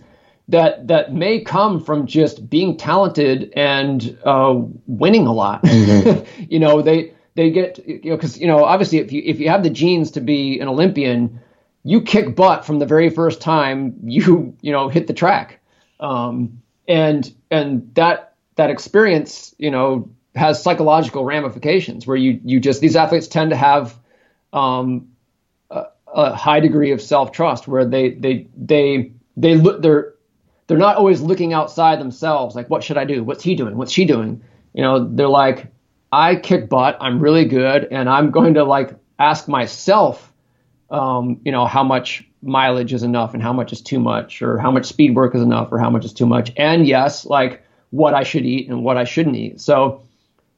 that that may come from just being talented and uh, winning a lot. Mm-hmm. you know, they they get you know because you know obviously if you if you have the genes to be an Olympian, you kick butt from the very first time you you know hit the track, um, and and that that experience you know has psychological ramifications where you you just these athletes tend to have um, a, a, high degree of self trust where they they they they look they're they're not always looking outside themselves like what should I do? What's he doing? What's she doing? You know they're like I kick butt I'm really good and I'm going to like ask myself um, you know how much mileage is enough and how much is too much or how much speed work is enough or how much is too much and yes like what I should eat and what I shouldn't eat so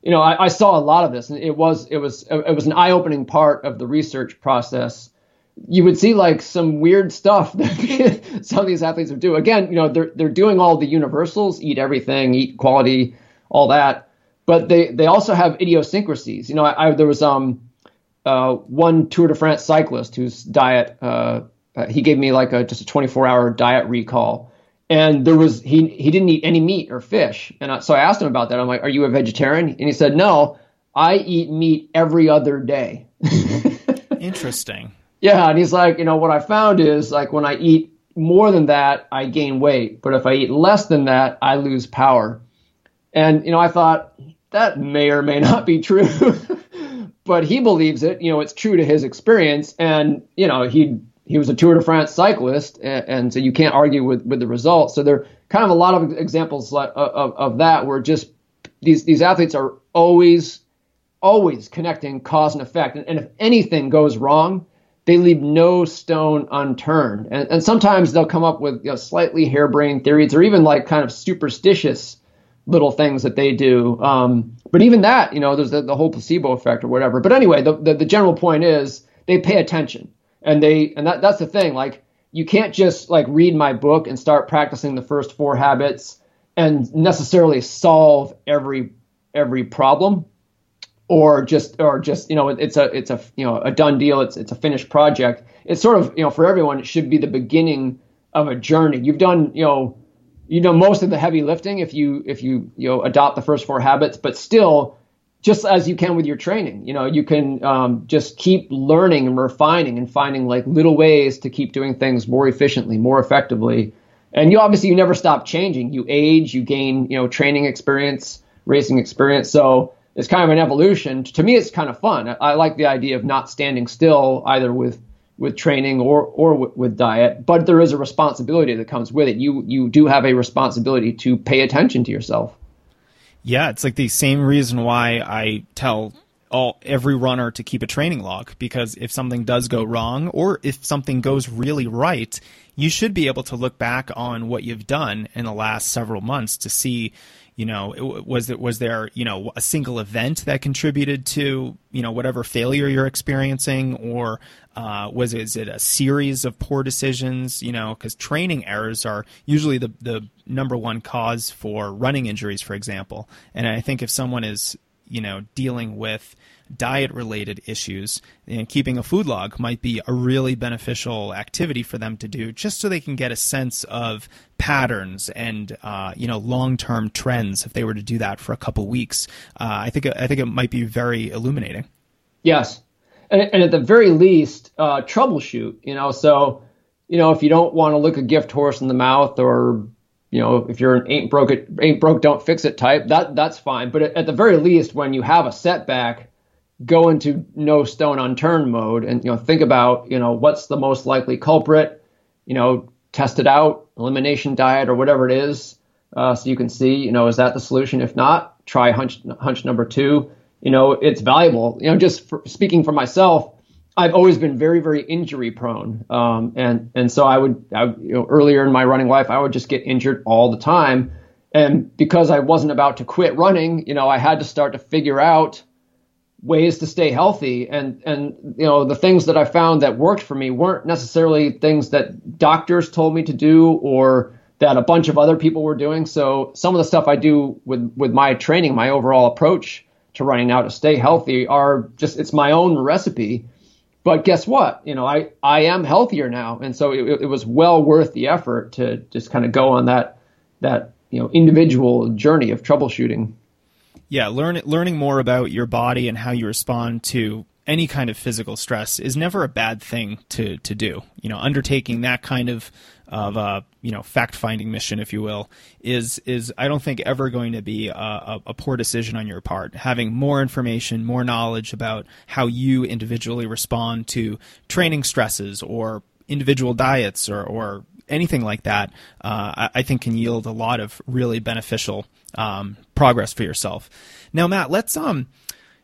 you know, I, I, saw a lot of this, and it was it was it was an eye-opening part of the research process. You would see like some weird stuff that some of these athletes would do. Again, you know, they're they're doing all the universals, eat everything, eat quality, all that, but they they also have idiosyncrasies. You know, I, I there was um uh, one Tour de France cyclist whose diet uh, uh, he gave me like a just a 24-hour diet recall. And there was he he didn't eat any meat or fish. And I, so i asked him about that. I'm like are you a vegetarian? And he said no i eat meat every other day. Interesting. Yeah and he's like you know what i found is like when i eat more than that i gain weight. But if i eat less than that i lose power. And you know i thought that may or may not be true but he believes it you know it's true to his experience and you know he he was a Tour de France cyclist, and, and, so you can't argue with, with the results. So there are kind of a lot of examples of, of, of that where just these these athletes are always always connecting cause and effect, and, and if anything goes wrong, they leave no stone unturned. And, and sometimes they'll come up with you know, slightly harebrained theories or even like kind of superstitious little things that they do. Um, but even that, you know, there's the, the, whole placebo effect or whatever. But anyway, the, the, the general point is they pay attention and they and that that's the thing like you can't just like read my book and start practicing the first four habits and necessarily solve every every problem or just or just you know it's a it's a you know a done deal it's it's a finished project it's sort of you know for everyone it should be the beginning of a journey you've done you know you know most of the heavy lifting if you if you you know adopt the first four habits but still just as you can with your training. You know, you can um, just keep learning and refining and finding like little ways to keep doing things more efficiently, more effectively. And you obviously you never stop changing. You age, you gain, you know, training experience, racing experience. So it's kind of an evolution. To me, it's kind of fun. I, I like the idea of not standing still either with with training or or w- with diet, but there is a responsibility that comes with it. You you do have a responsibility to pay attention to yourself. Yeah, it's like the same reason why I tell all every runner to keep a training log because if something does go wrong or if something goes really right, you should be able to look back on what you've done in the last several months to see, you know, was it was there you know a single event that contributed to you know whatever failure you're experiencing, or uh, was it, is it a series of poor decisions? You know, because training errors are usually the the number one cause for running injuries, for example. And I think if someone is you know dealing with diet related issues and keeping a food log might be a really beneficial activity for them to do just so they can get a sense of patterns and uh, you know long term trends if they were to do that for a couple weeks uh, I think I think it might be very illuminating yes and, and at the very least uh, troubleshoot you know so you know if you don't want to look a gift horse in the mouth or you know, if you're an ain't broke it ain't broke don't fix it type, that that's fine. But at, at the very least, when you have a setback, go into no stone unturned mode and you know think about you know what's the most likely culprit you know test it out elimination diet or whatever it is uh, so you can see you know is that the solution if not try hunch hunch number two you know it's valuable. You know just speaking for myself I've always been very very injury prone. Um, and and so I would I, you know earlier in my running life I would just get injured all the time. And because I wasn't about to quit running you know I had to start to figure out ways to stay healthy. And and you know the things that I found that worked for me weren't necessarily things that doctors told me to do or that a bunch of other people were doing. So some of the stuff I do with with my training my overall approach to running now to stay healthy are just it's my own recipe. But guess what? You know I I am healthier now. And so it, it was well worth the effort to just kind of go on that that you know individual journey of troubleshooting. Yeah, learn, learning more about your body and how you respond to any kind of physical stress is never a bad thing to, to do. You know, undertaking that kind of of a you know fact finding mission, if you will, is is I don't think ever going to be a, a, poor decision on your part. Having more information, more knowledge about how you individually respond to training stresses or individual diets or, or anything like that, uh, I, think can yield a lot of really beneficial um, progress for yourself. Now, Matt, let's um,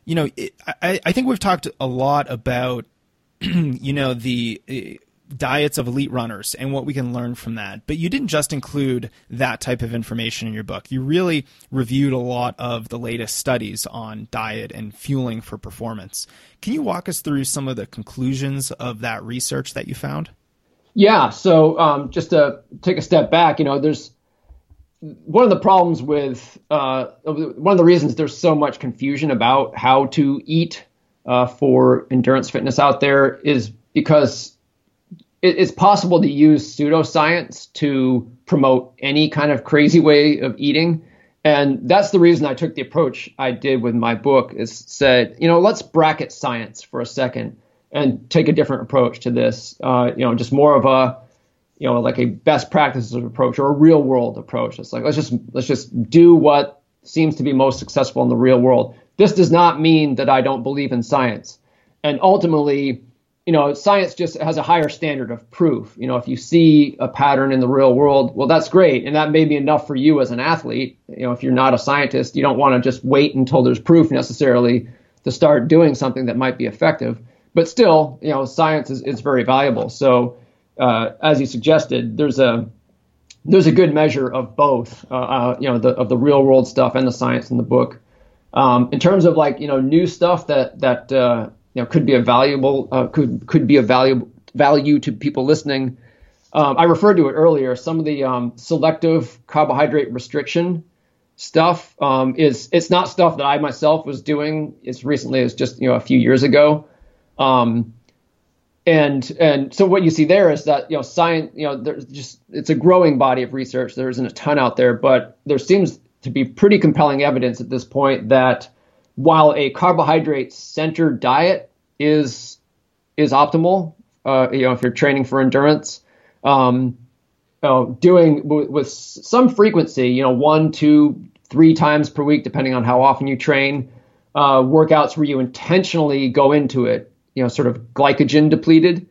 you know, it, I, I think we've talked a lot about you know the diets of elite runners and what we can learn from that. But you didn't just include that type of information in your book. You really reviewed a lot of the latest studies on diet and fueling for performance. Can you walk us through some of the conclusions of that research that you found? Yeah. So um, just to take a step back, you know, there's one of the problems with uh, one of the reasons there's so much confusion about how to eat uh, for endurance fitness out there is because it's possible to use pseudoscience to promote any kind of crazy way of eating. And that's the reason I took the approach I did with my book is said, you know, let's bracket science for a second and take a different approach to this. Uh, you know, just more of a you know like a best practices approach or a real world approach. It's like let's just let's just do what seems to be most successful in the real world. This does not mean that I don't believe in science. And ultimately, you know, science just has a higher standard of proof. You know, if you see a pattern in the real world, well, that's great. And that may be enough for you as an athlete. You know, if you're not a scientist, you don't want to just wait until there's proof necessarily to start doing something that might be effective but still, you know, science is, is very valuable. So, uh, as you suggested, there's a there's a good measure of both, uh, uh, you know, the, of the real world stuff and the science in the book. Um, in terms of like you know new stuff that that uh, you know could be a valuable uh, could could be a valuable value to people listening. Um, I referred to it earlier. Some of the um, selective carbohydrate restriction stuff um, is it's not stuff that I myself was doing as recently as just you know a few years ago. Um, and and so what you see there is that you know science you know there's just it's a growing body of research there isn't a ton out there but there seems to be pretty compelling evidence at this point that while a carbohydrate centered diet is is optimal uh, you know if you're training for endurance um, doing w- with some frequency you know one two three times per week depending on how often you train uh, workouts where you intentionally go into it you know, sort of glycogen depleted,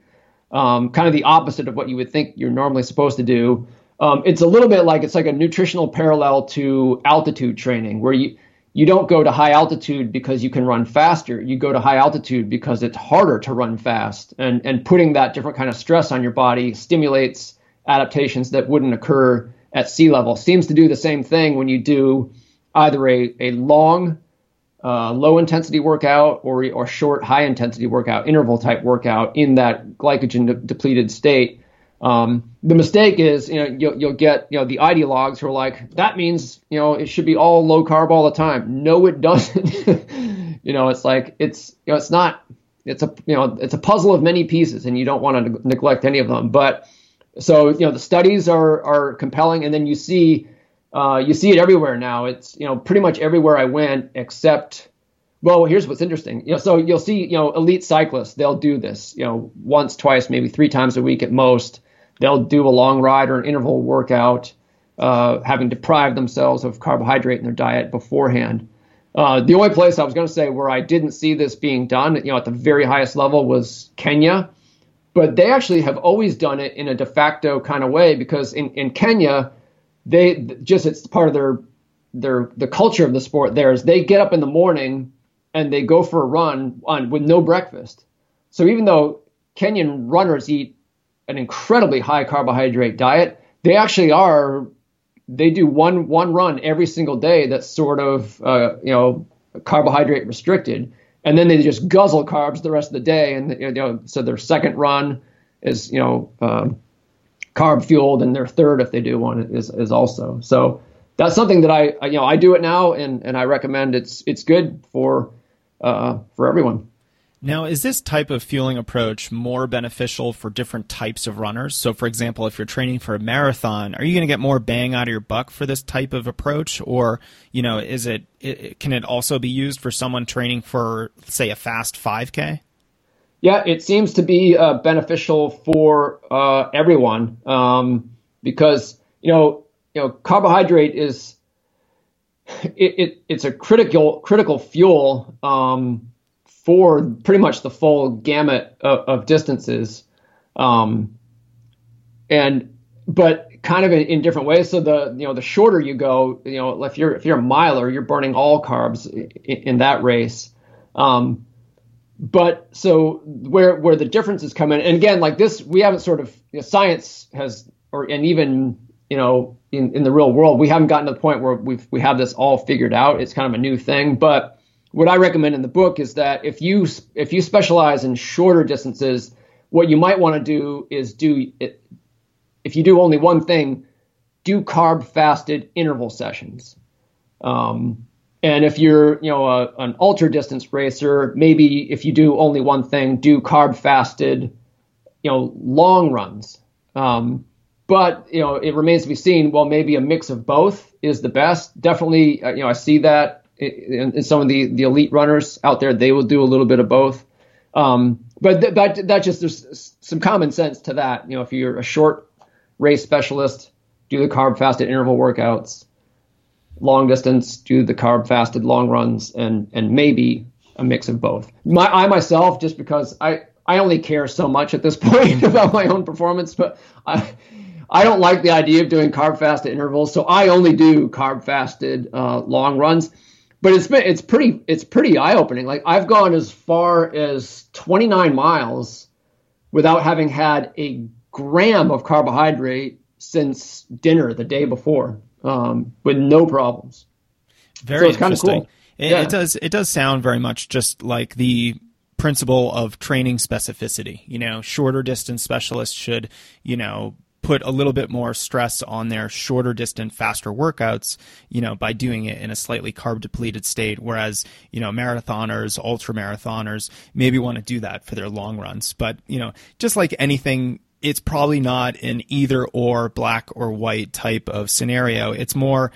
um, kind of the opposite of what you would think you're normally supposed to do. Um, it's a little bit like it's like a nutritional parallel to altitude training, where you you don't go to high altitude because you can run faster. You go to high altitude because it's harder to run fast, and and putting that different kind of stress on your body stimulates adaptations that wouldn't occur at sea level. Seems to do the same thing when you do either a, a long, uh, low intensity workout or, or short, high intensity workout, interval type workout in that glycogen de- depleted state. Um, the mistake is, you know, you'll, you'll get, you know, the ideologues who are like, that means, you know, it should be all low carb all the time. No, it doesn't. you know, it's like, it's, you know, it's not, it's a, you know, it's a puzzle of many pieces and you don't want to neglect any of them. But so, you know, the studies are, are compelling and then you see, uh, you see it everywhere now. It's, you know, pretty much everywhere I went except, well, here's what's interesting. You know, so you'll see, you know, elite cyclists, they'll do this, you know, once, twice, maybe three times a week at most they'll do a long ride or an interval workout, uh, having deprived themselves of carbohydrate in their diet beforehand. Uh, the only place I was going to say where I didn't see this being done, you know, at the very highest level was Kenya, but they actually have always done it in a de facto kind of way because in, in Kenya, they just it's part of their their the culture of the sport there is they get up in the morning and they go for a run on with no breakfast. So even though Kenyan runners eat an incredibly high carbohydrate diet. They actually are. They do one one run every single day that's sort of uh, you know carbohydrate restricted, and then they just guzzle carbs the rest of the day. And you know, so their second run is you know um, carb fueled, and their third, if they do one, is is also. So that's something that I you know I do it now, and and I recommend it's it's good for uh, for everyone. Now, is this type of fueling approach more beneficial for different types of runners? So, for example, if you're training for a marathon, are you going to get more bang out of your buck for this type of approach, or you know, is it, it can it also be used for someone training for, say, a fast 5K? Yeah, it seems to be uh, beneficial for uh, everyone um, because you know, you know, carbohydrate is it, it it's a critical critical fuel. Um, for pretty much the full gamut of, of distances. Um, and but kind of in, in, different ways. So the you know the shorter you go, you know if you're if you're a miler, you're burning all carbs in, in that race. Um, but so where where the differences come in, and again, like this, we haven't sort of you know, science has, or and even you know in, in the real world, we haven't gotten to the point where we've we have this all figured out. It's kind of a new thing, but what I recommend in the book is that if you if you specialize in shorter distances, what you might want to do is do it, if you do only one thing, do carb fasted interval sessions. Um, and if you're you know a, an ultra distance racer, maybe if you do only one thing, do carb fasted, you know, long runs. Um, but you know, it remains to be seen. Well, maybe a mix of both is the best. Definitely, uh, you know, I see that and some of the, the elite runners out there, they will do a little bit of both. Um, but th- that, that just there's some common sense to that. You know, if you're a short race specialist, do the carb fasted interval workouts. Long distance, do the carb fasted long runs, and and maybe a mix of both. My I myself, just because I I only care so much at this point about my own performance, but I I don't like the idea of doing carb fasted intervals, so I only do carb fasted uh, long runs but it's been it's pretty it's pretty eye opening. Like I've gone as far as 29 miles without having had a gram of carbohydrate since dinner the day before, um, with no problems. Very so it's interesting. Kind of cool. It, yeah. it does it does sound very much just like the principle of training specificity. You know, shorter distance specialists should, you know, put a little bit more stress on their shorter distance, faster workouts you know by doing it in a slightly carb depleted state. Whereas you know marathoners ultra marathoners maybe want to do that for their long runs. But you know just like anything it's probably not an either or black or white type of scenario. It's more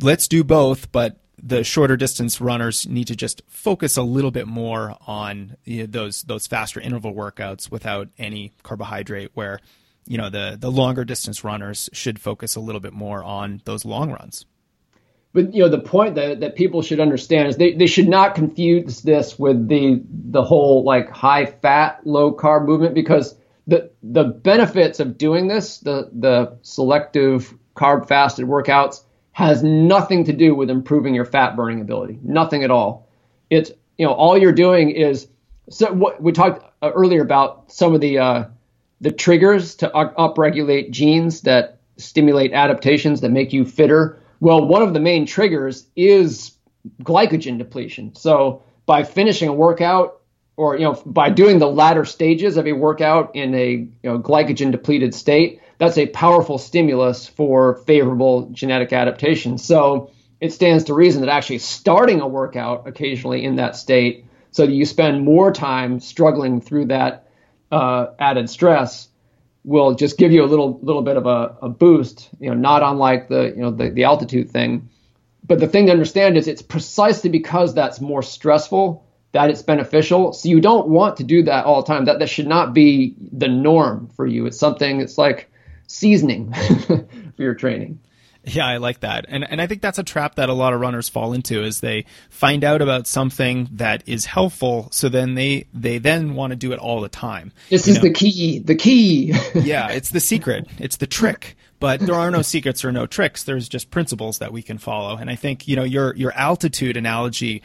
let's do both but the shorter distance runners need to just focus a little bit more on you know, those those faster interval workouts without any carbohydrate where you know the the longer distance runners should focus a little bit more on those long runs. But you know the point that, that people should understand is they, they should not confuse this with the the whole like high fat low carb movement because the the benefits of doing this the the selective carb fasted workouts has nothing to do with improving your fat burning ability nothing at all it's you know all you're doing is so what we talked uh, earlier about some of the uh, the triggers to upregulate genes that stimulate adaptations that make you fitter. Well, one of the main triggers is glycogen depletion. So by finishing a workout or you know by doing the latter stages of a workout in a you know, glycogen depleted state, that's a powerful stimulus for favorable genetic adaptation. So it stands to reason that actually starting a workout occasionally in that state so that you spend more time struggling through that uh, added stress will just give you a little little bit of a, a boost, you know, not unlike the you know the, the altitude thing. But the thing to understand is it's precisely because that's more stressful that it's beneficial. So you don't want to do that all the time. That that should not be the norm for you. It's something it's like seasoning for your training. Yeah, I like that. And and I think that's a trap that a lot of runners fall into is they find out about something that is helpful, so then they they then want to do it all the time. This is know? the key. The key. yeah, it's the secret. It's the trick. But there are no secrets or no tricks. There's just principles that we can follow. And I think, you know, your your altitude analogy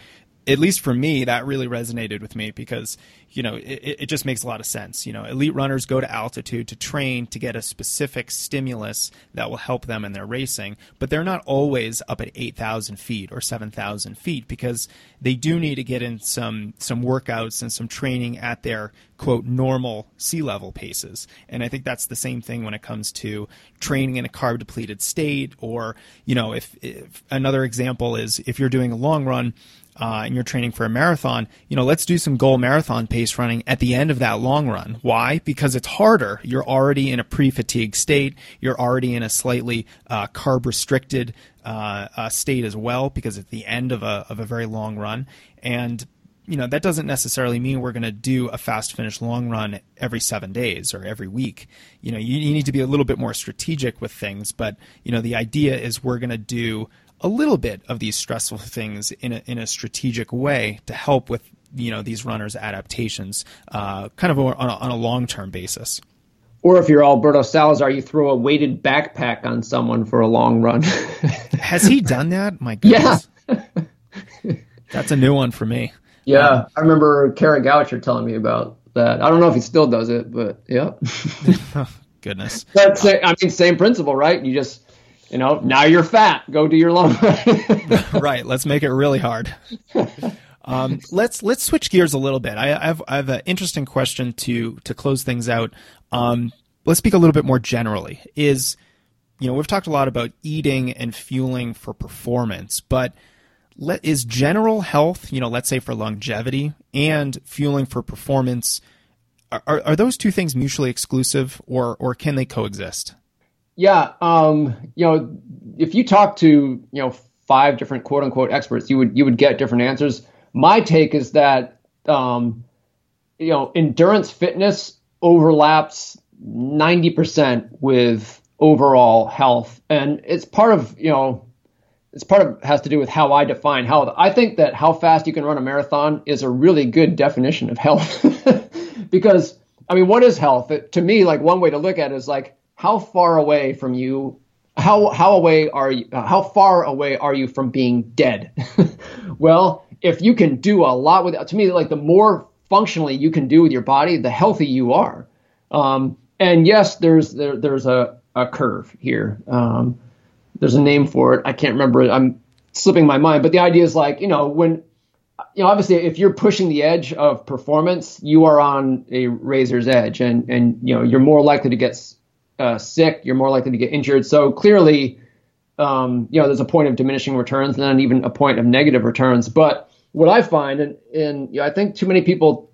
at least for me, that really resonated with me because you know it, it, just makes a lot of sense. You know, elite runners go to altitude to train to get a specific stimulus that will help them in their racing, but they're not always up at eight thousand feet or seven thousand feet because they do need to get in some some workouts and some training at their quote normal sea level paces. And I think that's the same thing when it comes to training in a carb depleted state, or you know, if, if another example is if you're doing a long run uh, and you're training for a marathon, you know, let's do some goal marathon pace running at the end of that long run. Why? Because it's harder. You're already in a pre-fatigue state. You're already in a slightly uh, carb restricted uh, uh, state as well because it's the end of a of a very long run. And you know that doesn't necessarily mean we're going to do a fast finish long run every seven days or every week you know you, you, need to be a little bit more strategic with things but you know the idea is we're going to do a little bit of these stressful things in a, in a strategic way to help with you know these runners' adaptations, uh, kind of on a, on a long term basis. Or if you're Alberto Salazar, you throw a weighted backpack on someone for a long run. Has he done that? My goodness. Yeah. That's a new one for me. Yeah, um, I remember Kara Goucher telling me about that. I don't know if he still does it, but yeah. goodness. That's I mean, same principle, right? You just you know, now you're fat. Go do your long right. Let's make it really hard. Um, let's let's switch gears a little bit. I, I have I have an interesting question to to close things out. Um, let's speak a little bit more generally. Is you know we've talked a lot about eating and fueling for performance, but let, is general health, you know, let's say for longevity and fueling for performance, are, are those two things mutually exclusive, or or can they coexist? Yeah, um, you know, if you talk to you know five different quote unquote experts, you would you would get different answers. My take is that um, you know endurance fitness overlaps ninety percent with overall health, and it's part of you know it's part of has to do with how I define health. I think that how fast you can run a marathon is a really good definition of health because I mean, what is health? It, to me, like one way to look at it is like how far away from you how how away are you uh, how far away are you from being dead? Well if you can do a lot with to me like the more functionally you can do with your body the healthy you are. Um, and yes there's there, there's a, a curve here. Um, there's a name for it. I can't remember i'm slipping my mind. But the idea is like you know when you know obviously if you're pushing the edge of performance you are on a razor's edge. And and you know you're more likely to get uh, sick, you're more likely to get injured. So clearly, um, you know, there's a point of diminishing returns and then even a point of negative returns. But what I find, and, and you know, I think too many people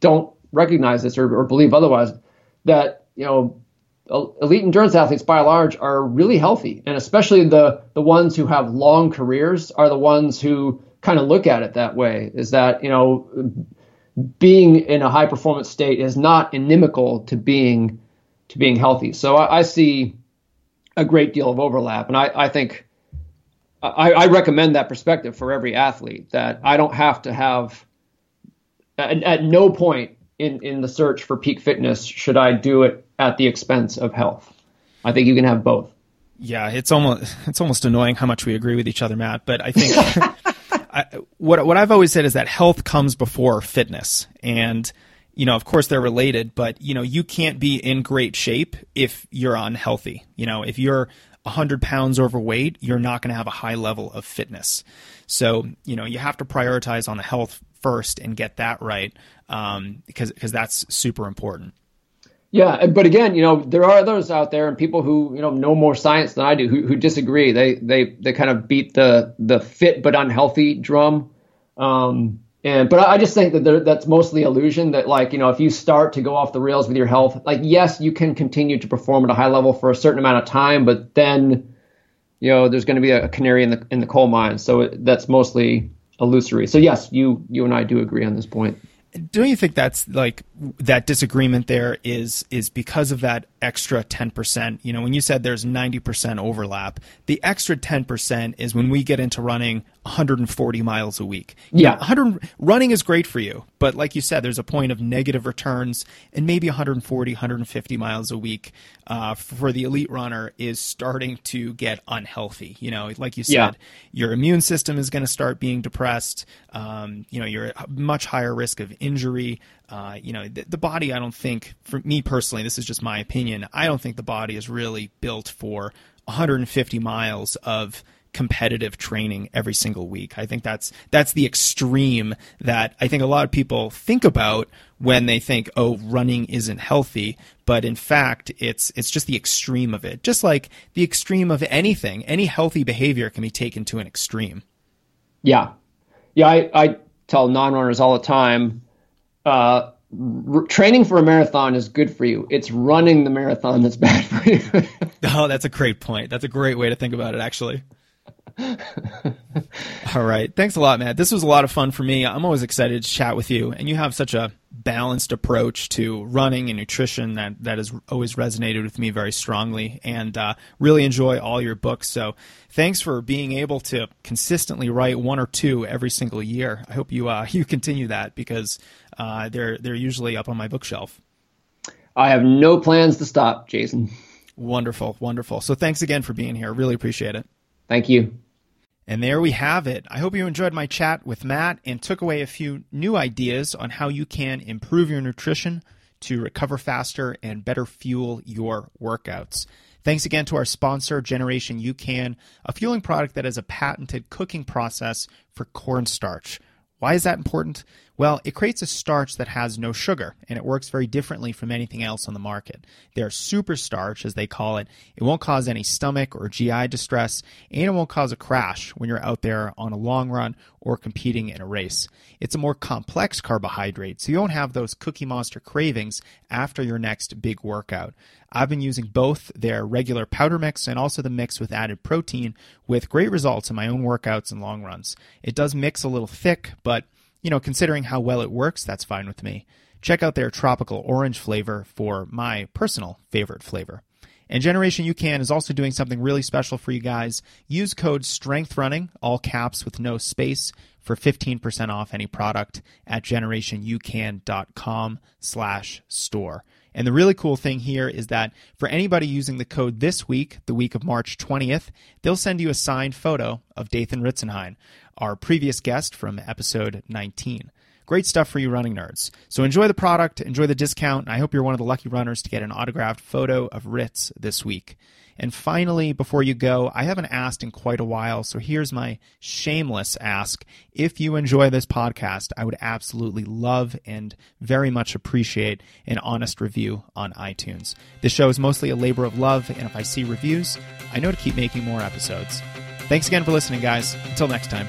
don't recognize this or, or believe otherwise, that you know, elite endurance athletes by and large are really healthy, and especially the the ones who have long careers are the ones who kind of look at it that way. Is that you know, being in a high performance state is not inimical to being to being healthy. So I, I see a great deal of overlap, and I, I think I, I, recommend that perspective for every athlete. That I don't have to have at, at no point in in the search for peak fitness should I do it at the expense of health. I think you can have both. Yeah, it's almost it's almost annoying how much we agree with each other, Matt. But I think I, what what I've always said is that health comes before fitness, and you know, of course they're related, but you know, you can't be in great shape if you're unhealthy. You know, if you're 100 pounds overweight, you're not going to have a high level of fitness. So, you know, you have to prioritize on the health first and get that right um, because, because that's super important. Yeah, but again, you know, there are others out there and people who, you know, know more science than I do who, who disagree. They they they kind of beat the the fit but unhealthy drum. Um, and but I just think that there, that's mostly illusion. That like you know, if you start to go off the rails with your health, like yes, you can continue to perform at a high level for a certain amount of time, but then you know there's going to be a canary in the in the coal mine. So it, that's mostly illusory. So yes, you you and I do agree on this point don't you think that's like that disagreement there is is because of that extra 10%. You know, when you said there's 90% overlap, the extra 10% is when we get into running 140 miles a week. You yeah. Know, 100 running is great for you, but like you said, there's a point of negative returns and maybe 140, 150 miles a week uh, for the elite runner is starting to get unhealthy. You know, like you said, yeah. your immune system is going to start being depressed. Um, you know, you're at much higher risk of injury. Uh, you know, the, the, body, I don't think, for me personally, this is just my opinion, I don't think the body is really built for 150 miles of competitive training every single week. I think that's that's the extreme that I think a lot of people think about when they think, "Oh, running isn't healthy," but in fact, it's it's just the extreme of it. Just like the extreme of anything, any healthy behavior can be taken to an extreme. Yeah. Yeah, I, I tell non-runners all the time uh, r- training for a marathon is good for you. It's running the marathon that's bad for you. oh, that's a great point. That's a great way to think about it, actually. All right. Thanks a lot, Matt. This was a lot of fun for me. I'm always excited to chat with you, and you have such a balanced approach to running and nutrition that, that has always resonated with me very strongly, and uh, really enjoy all your books. So thanks for being able to consistently write one or two every single year. I hope you uh, you continue that because uh, they're they're usually up on my bookshelf. I have no plans to stop, Jason. Wonderful, wonderful. So thanks again for being here. Really appreciate it. Thank you. And there we have it. I hope you enjoyed my chat with Matt and took away a few new ideas on how you can improve your nutrition to recover faster and better fuel your workouts. Thanks again to our sponsor, Generation UCAN, a fueling product that has a patented cooking process for cornstarch. Why is that important? Well, it creates a starch that has no sugar, and it works very differently from anything else on the market. Their super starch, as they call it. It won't cause any stomach or GI distress, and it won't cause a crash when you're out there on a long run or competing in a race. It's a more complex carbohydrate, so you don't have those Cookie Monster cravings after your next big workout. I've been using both their regular powder mix and also the mix with added protein with great results in my own workouts and long runs. It does mix a little thick, but you know, considering how well it works, that's fine with me. Check out their tropical orange flavor for my personal favorite flavor. And Generation UCAN is also doing something really special for you guys. Use code STRENGTHRUNNING, all caps with no space, for 15% off any product at generationucan.com slash store. And the really cool thing here is that for anybody using the code this week, the week of March 20th, they'll send you a signed photo of Dathan Ritzenhein, our previous guest from episode 19. Great stuff for you running nerds. So enjoy the product, enjoy the discount, and I hope you're one of the lucky runners to get an autographed photo of Ritz this week. And finally, before you go, I haven't asked in quite a while, so here's my shameless ask. If you enjoy this podcast, I would absolutely love and very much appreciate an honest review on iTunes. This show is mostly a labor of love, and if I see reviews, I know to keep making more episodes. Thanks again for listening, guys. Until next time.